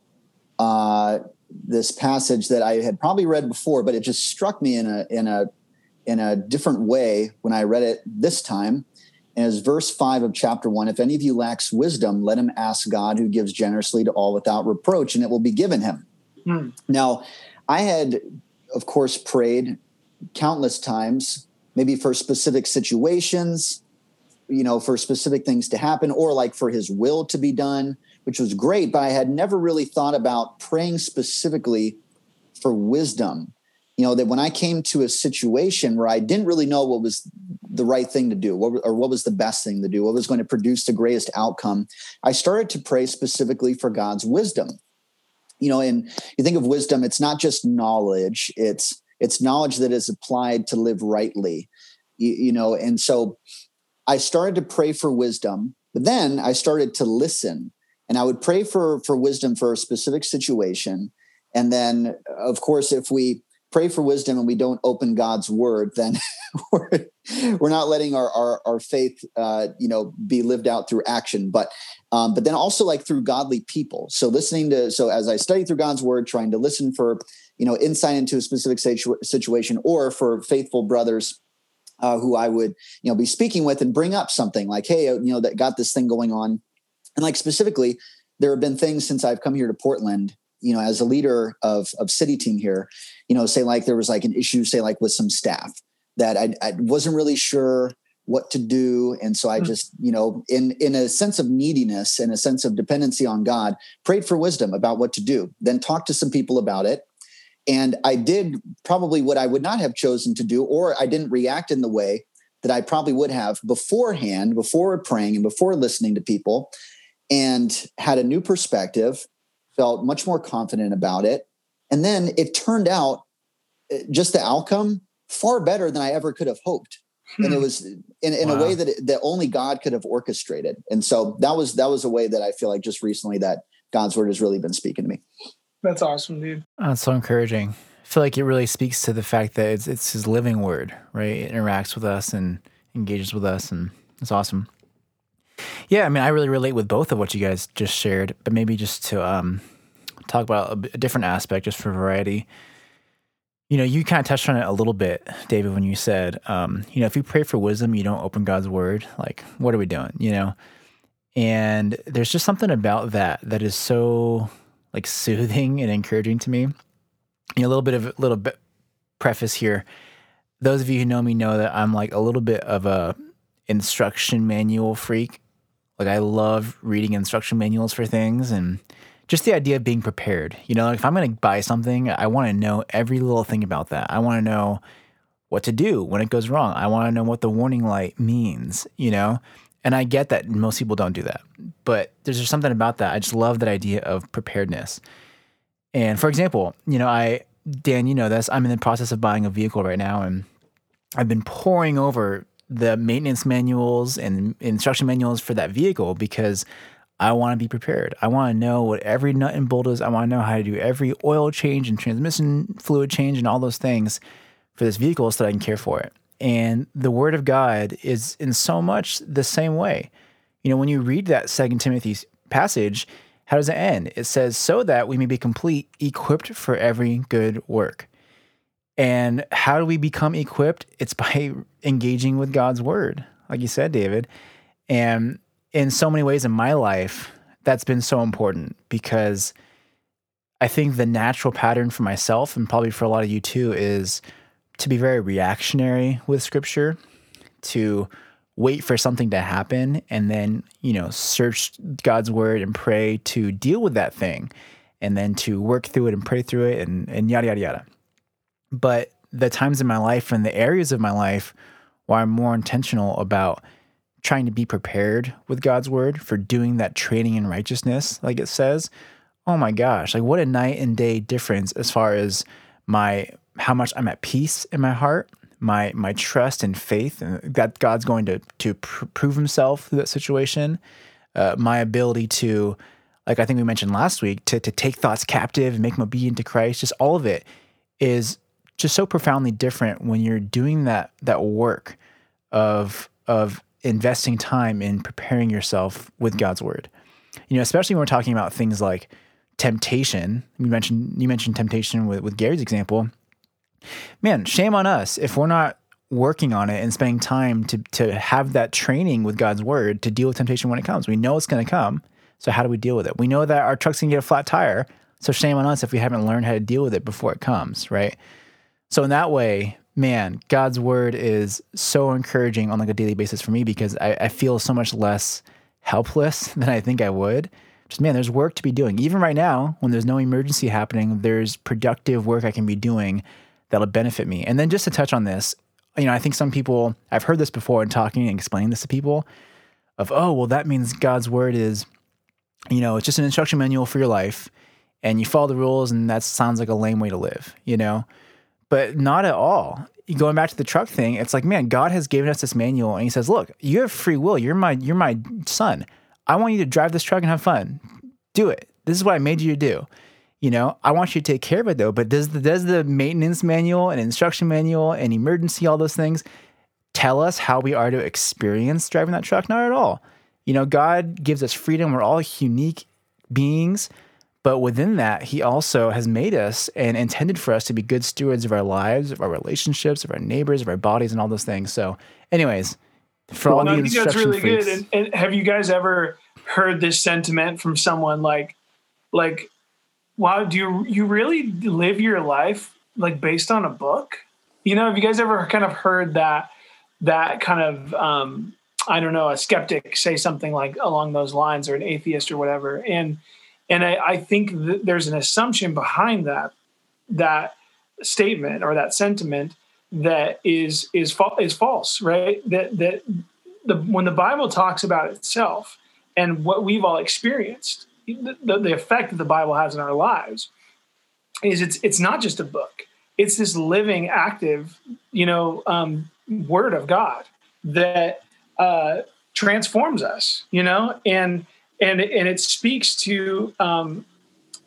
uh, this passage that I had probably read before, but it just struck me in a in a in a different way when I read it this time. As verse five of chapter one, if any of you lacks wisdom, let him ask God, who gives generously to all without reproach, and it will be given him. Hmm. Now, I had, of course, prayed countless times, maybe for specific situations, you know, for specific things to happen, or like for His will to be done which was great, but I had never really thought about praying specifically for wisdom. You know, that when I came to a situation where I didn't really know what was the right thing to do what, or what was the best thing to do, what was going to produce the greatest outcome, I started to pray specifically for God's wisdom. You know, and you think of wisdom, it's not just knowledge, it's it's knowledge that is applied to live rightly. You, you know, and so I started to pray for wisdom, but then I started to listen and I would pray for for wisdom for a specific situation. And then, of course, if we pray for wisdom and we don't open God's word, then we're, we're not letting our our, our faith, uh, you know, be lived out through action. But um, but then also like through godly people. So listening to so as I study through God's word, trying to listen for you know insight into a specific situ- situation, or for faithful brothers. Uh, who I would, you know, be speaking with and bring up something like, "Hey, you know, that got this thing going on and like specifically, there have been things since I've come here to Portland, you know, as a leader of of city team here, you know, say like there was like an issue, say like with some staff that I, I wasn't really sure what to do. And so i hmm. just you know in in a sense of neediness and a sense of dependency on god prayed for wisdom about what to do then talked to some people about it. And i did probably what i would not have chosen to do or i didn't react in the way that i probably would have beforehand before praying and before listening to people and had a new perspective, felt much more confident about it. And then it turned out uh, just the outcome far better than I ever could have hoped. Hmm. And it hmm. was in, in wow. a way that it, that only God could have orchestrated. And so that was that was a way that I feel like just recently that God's word has really been speaking to me. That's awesome, dude. That's so encouraging. I feel like it really speaks to the fact that it's it's his living word, right? It interacts with us and engages with us and it's awesome. Yeah, I mean, I really relate with both of what you guys just shared, but maybe just to um, talk about a, a different aspect, just for variety. You know, you kind of touched on it a little bit, David, when you said, um, you know, if you pray for wisdom, you don't open God's word. Like, what are we doing? You know, and there's just something about that that is so like soothing and encouraging to me. Know, a little bit of a little bit preface here. Those of you who know me know that I'm like a little bit of a instruction manual freak. Like I love reading instruction manuals for things and just the idea of being prepared. You know, like if I'm going to buy something, I want to know every little thing about that. I want to know what to do when it goes wrong. I want to know what the warning light means, you know? And I get that most people don't do that. But there's just something about that. I just love that idea of preparedness. And for example, you know, I, Dan, you know this, I'm in the process of buying a vehicle right now. And I've been poring over the maintenance manuals and instruction manuals for that vehicle because I want to be prepared. I want to know what every nut and bolt is. I want to know how to do every oil change and transmission fluid change and all those things for this vehicle so that I can care for it. And the word of God is in so much the same way. You know, when you read that Second Timothy passage, how does it end? It says, so that we may be complete, equipped for every good work. And how do we become equipped? It's by engaging with God's word, like you said, David. And in so many ways in my life, that's been so important because I think the natural pattern for myself and probably for a lot of you too is to be very reactionary with scripture, to wait for something to happen and then, you know, search God's word and pray to deal with that thing and then to work through it and pray through it and, and yada, yada, yada. But the times in my life and the areas of my life where I'm more intentional about trying to be prepared with God's word for doing that training in righteousness, like it says, oh my gosh, like what a night and day difference as far as my how much I'm at peace in my heart, my my trust and faith that God's going to to pr- prove Himself through that situation, uh, my ability to, like I think we mentioned last week, to to take thoughts captive and make them obedient to Christ. Just all of it is just so profoundly different when you're doing that that work of of investing time in preparing yourself with God's word. You know, especially when we're talking about things like temptation. You mentioned you mentioned temptation with, with Gary's example. Man, shame on us if we're not working on it and spending time to to have that training with God's word to deal with temptation when it comes. We know it's going to come. So how do we deal with it? We know that our truck's going to get a flat tire. So shame on us if we haven't learned how to deal with it before it comes, right? So in that way, man, God's word is so encouraging on like a daily basis for me because I, I feel so much less helpless than I think I would. Just man, there's work to be doing. Even right now, when there's no emergency happening, there's productive work I can be doing that'll benefit me. And then just to touch on this, you know, I think some people I've heard this before in talking and explaining this to people of, oh, well, that means God's word is, you know, it's just an instruction manual for your life and you follow the rules and that sounds like a lame way to live, you know? But not at all. Going back to the truck thing, it's like, man, God has given us this manual, and He says, "Look, you have free will. You're my, you're my son. I want you to drive this truck and have fun. Do it. This is what I made you to do. You know, I want you to take care of it though. But does the does the maintenance manual and instruction manual and emergency all those things tell us how we are to experience driving that truck? Not at all. You know, God gives us freedom. We're all unique beings but within that, he also has made us and intended for us to be good stewards of our lives, of our relationships, of our neighbors, of our bodies, and all those things. So, anyways, for well, all the instruction that's really freaks, good. And, and have you guys ever heard this sentiment from someone like, like, wow, do you you really live your life like based on a book? You know, have you guys ever kind of heard that that kind of um, I don't know, a skeptic say something like along those lines, or an atheist or whatever, and and I, I think there's an assumption behind that that statement or that sentiment that is is fa- is false, right? That that the when the Bible talks about itself and what we've all experienced, the, the effect that the Bible has in our lives is it's it's not just a book; it's this living, active, you know, um, Word of God that uh, transforms us, you know, and and and it speaks to um,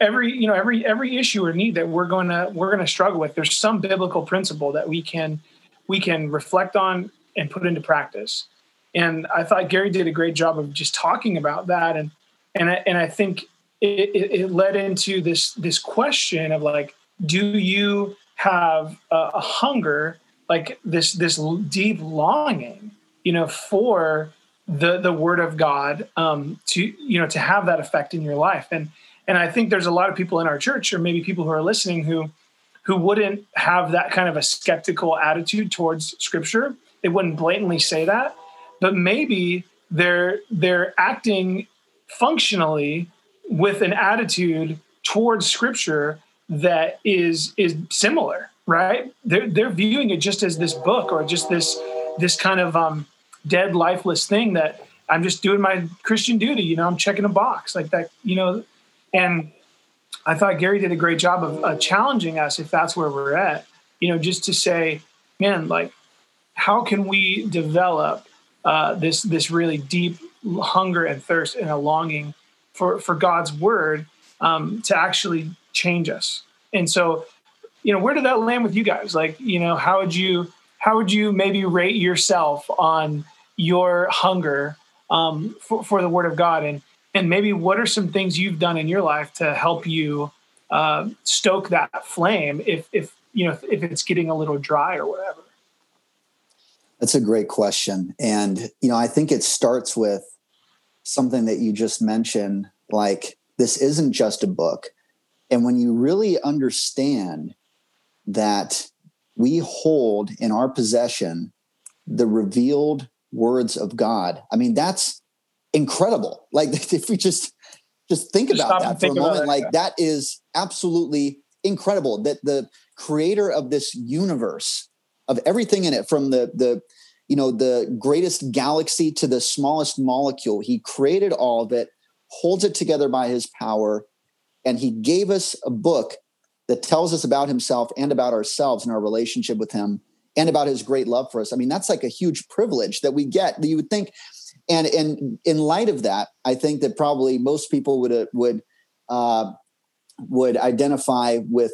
every you know every every issue or need that we're going to we're going to struggle with. There's some biblical principle that we can we can reflect on and put into practice. And I thought Gary did a great job of just talking about that, and and I, and I think it, it, it led into this this question of like, do you have a, a hunger like this this deep longing, you know, for the the word of God um, to you know to have that effect in your life. And and I think there's a lot of people in our church, or maybe people who are listening, who who wouldn't have that kind of a skeptical attitude towards Scripture. They wouldn't blatantly say that, but maybe they're they're acting functionally with an attitude towards Scripture that is is similar, right? They're they're viewing it just as this book or just this this kind of um, dead lifeless thing that I'm just doing my Christian duty. You know, I'm checking a box like that. You know, and I thought Gary did a great job of uh, challenging us if that's where we're at. You know, just to say, man, like, how can we develop uh, this this really deep hunger and thirst and a longing for for God's word um, to actually change us? And so, you know, where did that land with you guys? Like, you know, how would you how would you maybe rate yourself on your hunger um, for, for the Word of God, and and maybe what are some things you've done in your life to help you uh, stoke that flame if if you know if it's getting a little dry or whatever. That's a great question, and you know I think it starts with something that you just mentioned, like this isn't just a book, and when you really understand that we hold in our possession the revealed words of God. I mean, that's incredible. Like if we just just think just about that for a moment, like that is absolutely incredible that the creator of this universe of everything in it from the the you know the greatest galaxy to the smallest molecule he created all of it holds it together by his power and he gave us a book that tells us about himself and about ourselves and our relationship with him and about his great love for us. I mean, that's like a huge privilege that we get. That you would think, and and in light of that, I think that probably most people would uh, would uh, would identify with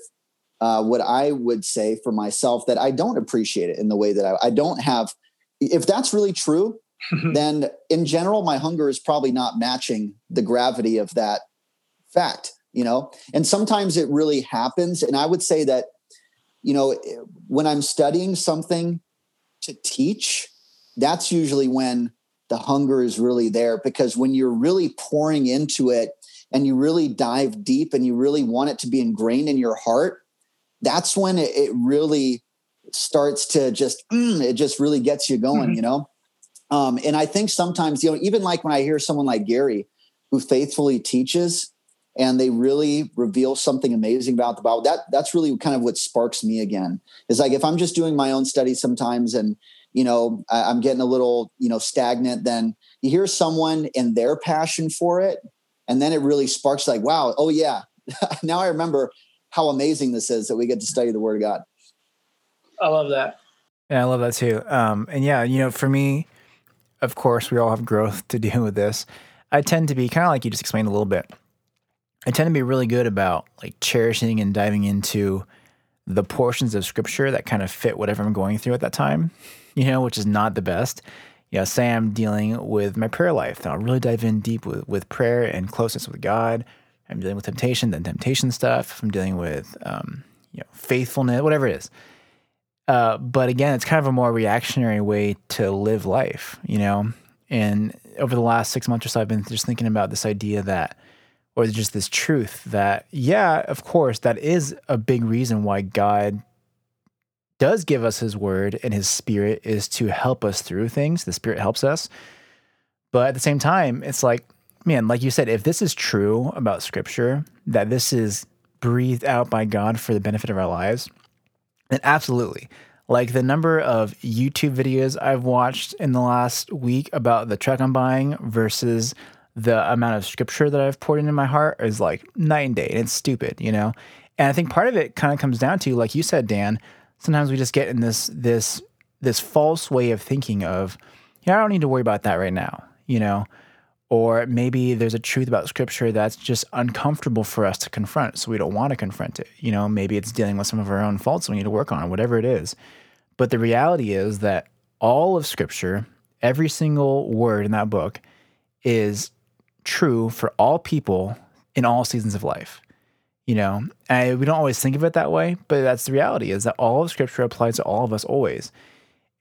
uh, what I would say for myself that I don't appreciate it in the way that I, I don't have. If that's really true, then in general, my hunger is probably not matching the gravity of that fact. You know, and sometimes it really happens. And I would say that you know, when I'm studying something to teach, that's usually when the hunger is really there because when you're really pouring into it and you really dive deep and you really want it to be ingrained in your heart, that's when it, it really starts to just, mm, it just really gets you going, mm-hmm. you know? Um, and I think sometimes, you know, even like when I hear someone like Gary who faithfully teaches, and they really reveal something amazing about the Bible. That that's really kind of what sparks me again. Is like if I'm just doing my own study sometimes and you know I, am getting a little you know stagnant, then you hear someone and their passion for it, and then it really sparks like, wow, oh yeah, now I remember how amazing this is that we get to study the Word of God. I love that. Yeah, I love that too. Um, and yeah, you know, for me, of course, we all have growth to do with this. I tend to be kind of like you just explained a little bit. I tend to be really good about like cherishing and diving into the portions of scripture that kind of fit whatever I'm going through at that time, you know, which is not the best. You know, say I'm dealing with my prayer life, then I'll really dive in deep with, with prayer and closeness with God. I'm dealing with temptation, then temptation stuff. I'm dealing with, um, you know, faithfulness, whatever it is. Uh, but again, it's kind of a more reactionary way to live life, you know. And over the last six months or so, I've been just thinking about this idea that or just this truth that, yeah, of course, that is a big reason why God does give us his word and his spirit is to help us through things. The spirit helps us. But at the same time, it's like, man, like you said, if this is true about scripture, that this is breathed out by God for the benefit of our lives, then absolutely. Like the number of YouTube videos I've watched in the last week about the truck I'm buying versus the amount of scripture that I've poured into my heart is like night and day. And it's stupid, you know? And I think part of it kind of comes down to, like you said, Dan, sometimes we just get in this this this false way of thinking of, yeah, I don't need to worry about that right now, you know? Or maybe there's a truth about scripture that's just uncomfortable for us to confront, so we don't want to confront it. You know, maybe it's dealing with some of our own faults we need to work on, whatever it is. But the reality is that all of scripture, every single word in that book, is true for all people in all seasons of life. You know, and we don't always think of it that way, but that's the reality is that all of scripture applies to all of us always.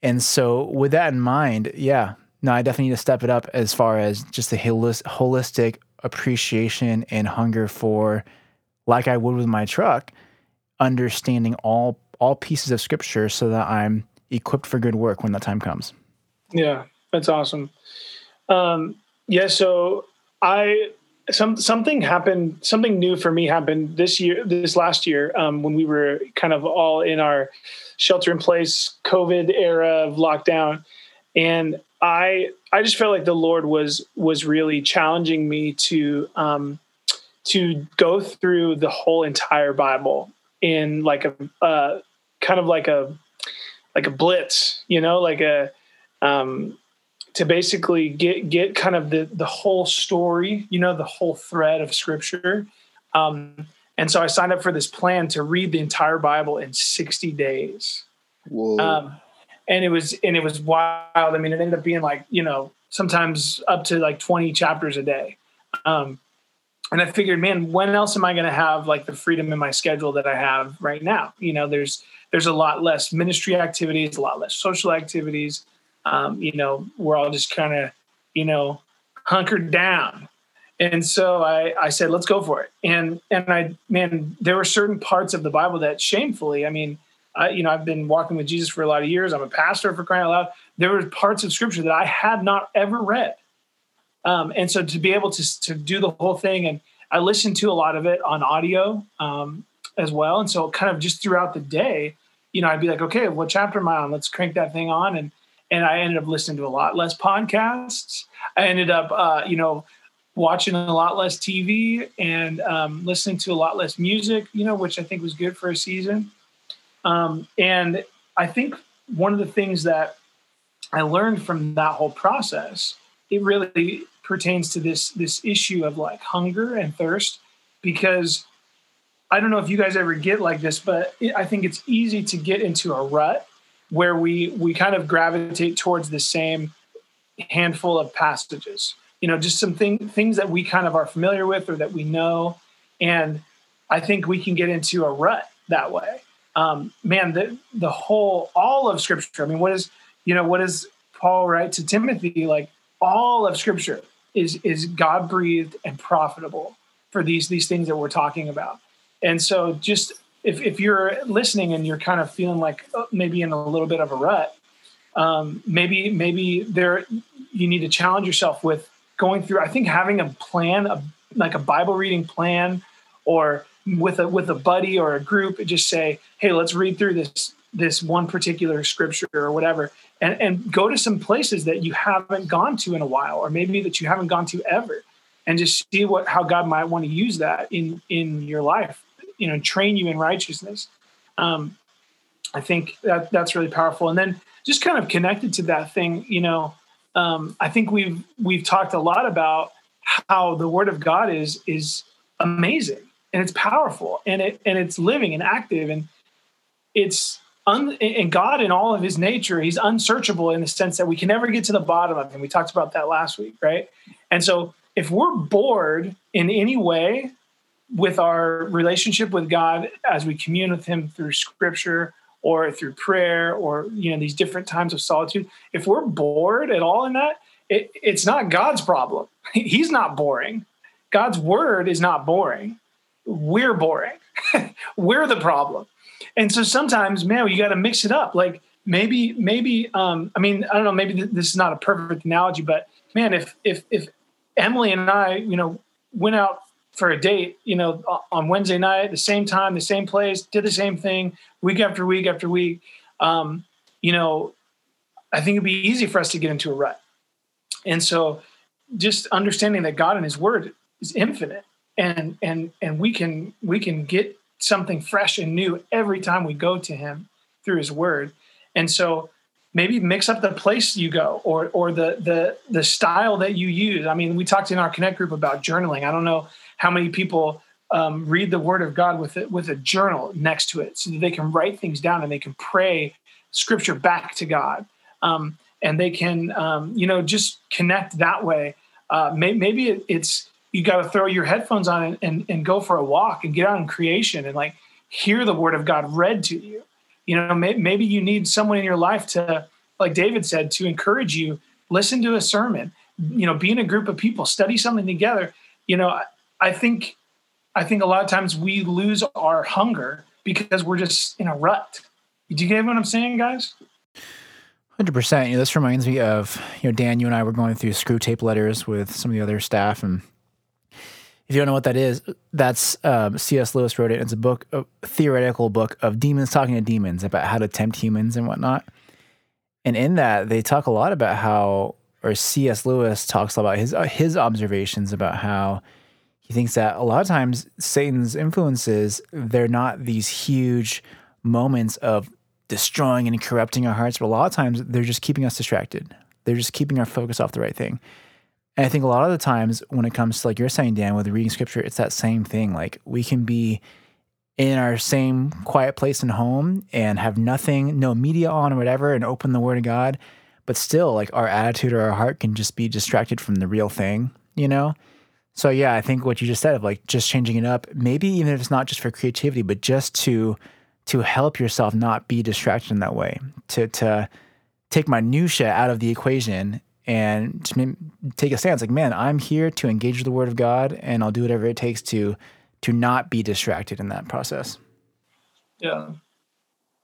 And so, with that in mind, yeah, no, I definitely need to step it up as far as just the holistic appreciation and hunger for, like I would with my truck, understanding all all pieces of scripture so that I'm equipped for good work when that time comes. Yeah, that's awesome. Um, yeah, so I some something happened something new for me happened this year this last year um, when we were kind of all in our shelter in place covid era of lockdown. And i I just felt like the Lord was was really challenging me to um, to go through the whole entire Bible in like a uh, kind of like a like a blitz, you know, like a um, to basically get get kind of the the whole story, you know, the whole thread of Scripture. Um, and so I signed up for this plan to read the entire Bible in 60 days. Um, and it was and it was wild. I mean, it ended up being like you know sometimes up to like 20 chapters a day. Um, and I figured, man, when else am I going to have like the freedom in my schedule that I have right now? You know, there's there's a lot less ministry activities, a lot less social activities. Um, you know, we're all just kind of, you know, hunkered down. And so I, I said, let's go for it. And and I, man, there were certain parts of the Bible that shamefully, I mean, I, you know, I've been walking with Jesus for a lot of years. I'm a pastor for crying out loud. There were parts of Scripture that I had not ever read, um, and so to be able to to do the whole thing, and I listened to a lot of it on audio um, as well, and so kind of just throughout the day, you know, I'd be like, okay, what chapter am I on? Let's crank that thing on, and and I ended up listening to a lot less podcasts. I ended up, uh, you know, watching a lot less TV and um, listening to a lot less music, you know, which I think was good for a season. Um, and I think one of the things that I learned from that whole process, it really pertains to this this issue of like hunger and thirst, because I don't know if you guys ever get like this, but it, I think it's easy to get into a rut where we we kind of gravitate towards the same handful of passages. You know, just some thing, things that we kind of are familiar with or that we know, and I think we can get into a rut that way um, man, the the whole all of Scripture. I mean, what is you know what does Paul write to Timothy? Like all of Scripture is is God breathed and profitable for these these things that we're talking about. And so, just if if you're listening and you're kind of feeling like oh, maybe in a little bit of a rut, um, maybe maybe there you need to challenge yourself with going through. I think having a plan, a, like a Bible reading plan, or with a with a buddy or a group just say hey let's read through this this one particular scripture or whatever and and go to some places that you haven't gone to in a while or maybe that you haven't gone to ever and just see what how god might want to use that in in your life you know train you in righteousness. Um i think that that's really powerful. And then just kind of connected to that thing you know um i think we've we've talked a lot about how the word of god is is amazing and it's powerful and it and it's living and active and it's un, and God in all of his nature he's unsearchable in the sense that we can never get to the bottom of him. We talked about that last week right? And so if we're bored in any way with our relationship with God as we commune with him through scripture or through prayer or you know these different times of solitude if we're bored at all in that it, it's not God's problem he's not boring God's word is not boring we're boring. we're the problem. And so sometimes, man, you got to mix it up. Like maybe, maybe, um, I mean, I don't know, maybe th- this is not a perfect analogy, but man, if, if, if Emily and I, you know, went out for a date, you know, on Wednesday night, the same time, the same place, did the same thing week after week after week, um, you know, I think it'd be easy for us to get into a rut. And so just understanding that God and his word is infinite and and and we can we can get something fresh and new every time we go to him through his word. And so maybe mix up the place you go or or the the the style that you use. I mean we talked in our connect group about journaling. I don't know how many people um, read the word of god with it with a journal next to it so that they can write things down and they can pray scripture back to god um, and they can um, you know just connect that way uh, may, maybe it, it's you got to throw your headphones on and, and, and, go for a walk and get out in creation and like hear the word of God read to you. You know, may, maybe you need someone in your life to, like David said, to encourage you. Listen to a sermon. You know, be in a group of people, study something together. You know, I, think, I think a lot of times we lose our hunger because we're just in a rut. Do you get what I'm saying, guys? Hundred percent. You know, this reminds me of you know Dan. You and I were going through Screwtape letters with some of the other staff, and if you don't know what that is, that's um, C.S. Lewis wrote it. It's a book, a theoretical book of demons talking to demons about how to tempt humans and whatnot. And in that, they talk a lot about how, or or C.S. Lewis talks about his uh, his observations about how he thinks that a lot of times Satan's influences they're not these huge moments of destroying and corrupting our hearts, but a lot of times they're just keeping us distracted. They're just keeping our focus off the right thing. And I think a lot of the times when it comes to like you're saying, Dan, with reading scripture, it's that same thing. Like we can be in our same quiet place and home and have nothing, no media on or whatever, and open the word of God. But still, like our attitude or our heart can just be distracted from the real thing, you know? So yeah, I think what you just said of like just changing it up, maybe even if it's not just for creativity, but just to to help yourself not be distracted in that way, to to take minutia out of the equation and to take a stance like, man, I'm here to engage with the Word of God, and I'll do whatever it takes to to not be distracted in that process. Yeah,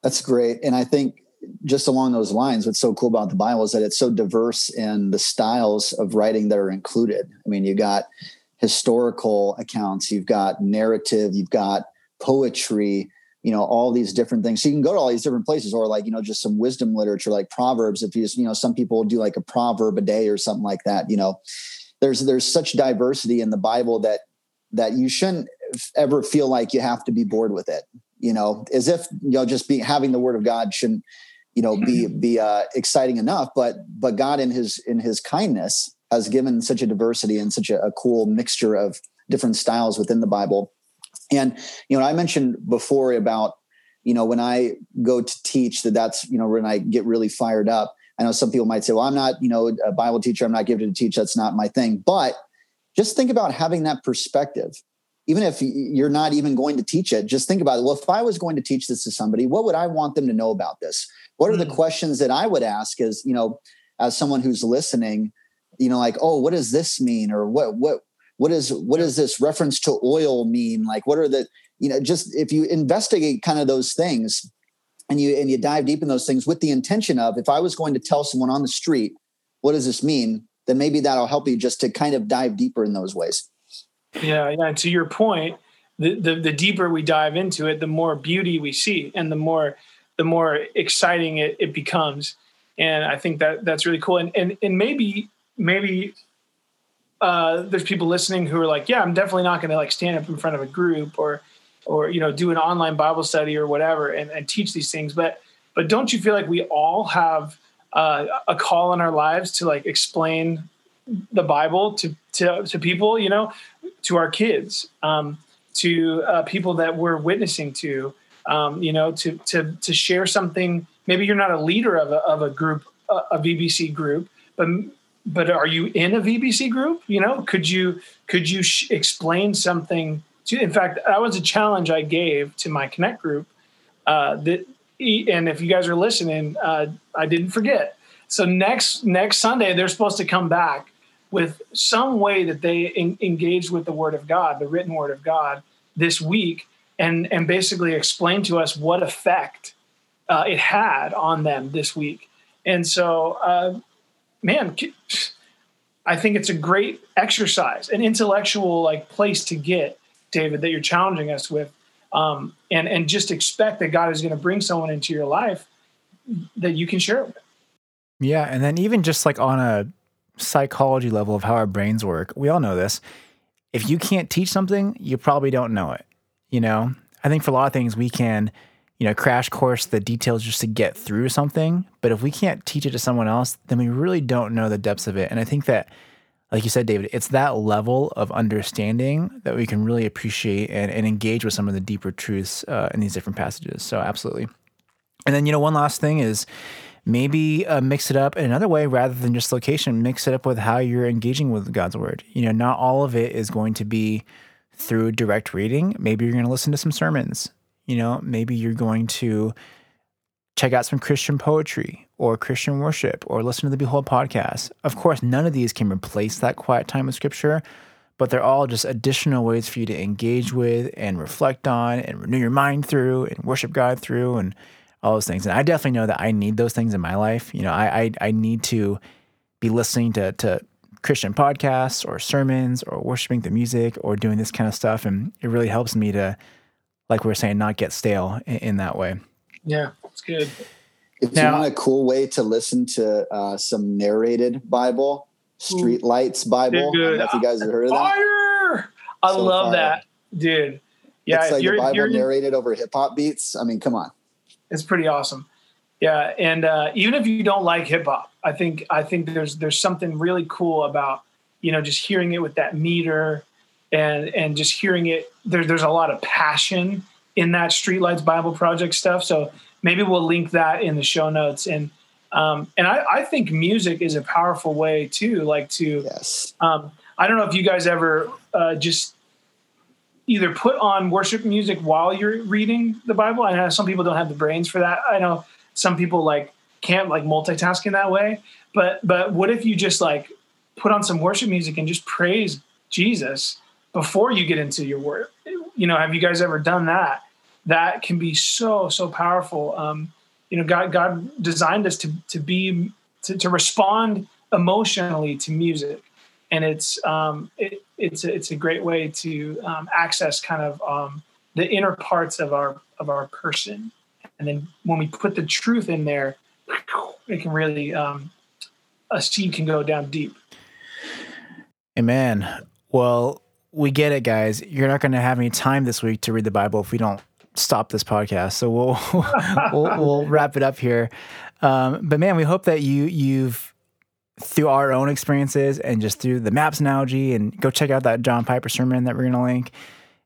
that's great, and I think just along those lines, what's so cool about the Bible is that it's so diverse in the styles of writing that are included. I mean, you got historical accounts, you've got narrative, you've got poetry, you know all these different things. So you can go to all these different places or like you know just some wisdom literature like proverbs if you just you know some people do like a proverb a day or something like that you know. There's there's such diversity in the bible that that you shouldn't ever feel like you have to be bored with it you know as if you know just be having the word of god shouldn't you know be be uh, exciting enough but but god in his in his kindness has given such a diversity and such a, a cool mixture of different styles within the bible and you know, I mentioned before about you know when I go to teach that that's you know when I get really fired up. I know some people might say, "Well, I'm not you know a Bible teacher. I'm not gifted to teach. That's not my thing." But just think about having that perspective. Even if you're not even going to teach it, just think about it. Well, if I was going to teach this to somebody, what would I want them to know about this? What are mm. the hmm. questions that I would ask as, you know, as someone who's listening, you know, like, oh, what does this mean? Or what, what, what is what does this reference to oil mean? Like what are the you know just if you investigate kind of those things and you and you dive deep in those things with the intention of if i was going to tell someone on the street what does this mean? then maybe that'll help you just to kind of dive deeper in those ways. Yeah yeah and to your point the, the the deeper we dive into it the more beauty we see and the more the more exciting it, it becomes. And i think that that's really cool. And and, and maybe maybe uh, there's people listening who are like, yeah, I'm definitely not going to like stand up in front of a group or, or you know, do an online Bible study or whatever and, and teach these things. But but don't you feel like we all have uh, a call in our lives to like explain the Bible to to, to people, you know, to our kids, um, to uh, people that we're witnessing to, um, you know, to to to share something. Maybe you're not a leader of a of a group, a VBC group, but but are you in a VBC group? You know, could you could you sh- explain something to? In fact, that was a challenge I gave to my Connect group. Uh, that and if you guys are listening, uh, I didn't forget. So next next Sunday, they're supposed to come back with some way that they in, engage with the Word of God, the written Word of God, this week, and and basically explain to us what effect uh, it had on them this week. And so uh, man, I think it's a great exercise, an intellectual like place to get, David, that you're challenging us with. Um, and and just expect that God is going to bring someone into your life that you can share it with. Yeah, and then even just like on a psychology level of how our brains work, we all know this. If you can't teach something, you probably don't know it. You know, I think for a lot of things we can you know, crash course the details just to get through something. But if we can't teach it to someone else, then we really don't know the depths of it. And I think that, like you said, David, it's that level of understanding that we can really appreciate and, and engage with some of the deeper truths uh, in these different passages. So, absolutely. And then, you know, one last thing is maybe uh, mix it up in another way rather than just location. Mix it up with how you're engaging with God's word. You know, not all of it is going to be through direct reading. Maybe you're going to listen to some sermons. You know, maybe you're going to check out some Christian poetry or Christian worship or listen to the Behold podcast. Of course, none of these can replace that quiet time of scripture, but they're all just additional ways for you to engage with and reflect on and renew your mind through and worship God through and all those things. And I definitely know that I need those things in my life. You know, I I, I need to be listening to to Christian podcasts or sermons or worshiping the music or doing this kind of stuff. And it really helps me to like we are saying, not get stale in, in that way. Yeah, it's good. If now, you want a cool way to listen to uh, some narrated Bible, Streetlights Bible. Dude, I don't know if you guys have heard of that. Fire! I so love fire. that, dude. Yeah, it's like the Bible narrated over hip hop beats. I mean, come on. It's pretty awesome. Yeah, and uh, even if you don't like hip hop, I think I think there's there's something really cool about you know just hearing it with that meter and and just hearing it. There's there's a lot of passion in that Streetlights Bible Project stuff. So maybe we'll link that in the show notes and. Um, and I, I, think music is a powerful way too. Like to, yes. Um, I don't know if you guys ever uh, just either put on worship music while you're reading the Bible. I know some people don't have the brains for that. I know some people like can't like multitask in that way. But but what if you just like put on some worship music and just praise Jesus before you get into your work? You know, have you guys ever done that? That can be so so powerful. Um, you know, God God designed us to to be to, to respond emotionally to music, and it's um, it, it's a, it's a great way to um, access kind of um, the inner parts of our of our person and then when we put the truth in there it can really um, a seed can go down deep amen well we get it guys. You're not going to have any time this week to read the bible if we don't stop this podcast. So we'll we'll, we'll, wrap it up here. Um, but man we hope that you you've through our own experiences and just through the maps analogy and go check out that john piper sermon that we're going to link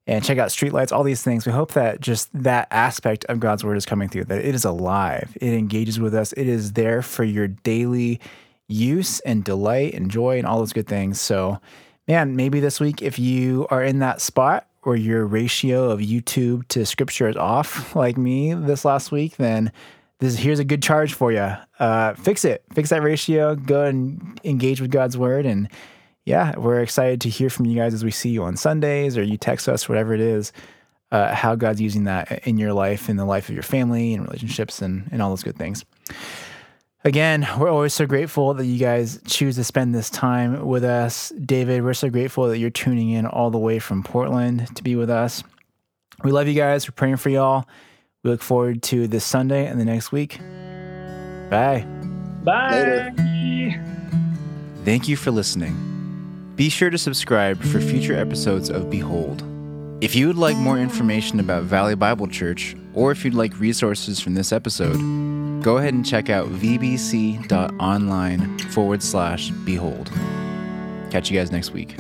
and check out streetlights, all these things. We hope that just that aspect of God's word is coming through, that it is alive, it engages with us, it is there for your daily use and delight and joy and all those good things. So, man, maybe this week, if you are in that spot where your ratio of YouTube to scripture is off, like me this last week, then this here's a good charge for you. Uh, fix it, fix that ratio, go and engage with God's word and yeah, we're excited to hear from you guys as we see you on Sundays or you text us, whatever it is, uh, how God's using that in your life, in the life of your family and relationships and, and all those good things. Again, we're always so grateful that you guys choose to spend this time with us. David, we're so grateful that you're tuning in all the way from Portland to be with us. We love you guys. We're praying for y'all. We look forward to this Sunday and the next week. Bye. Bye. Later. Thank you for listening. Be sure to subscribe for future episodes of Behold. If you would like more information about Valley Bible Church, or if you'd like resources from this episode, go ahead and check out vbc.online forward slash behold. Catch you guys next week.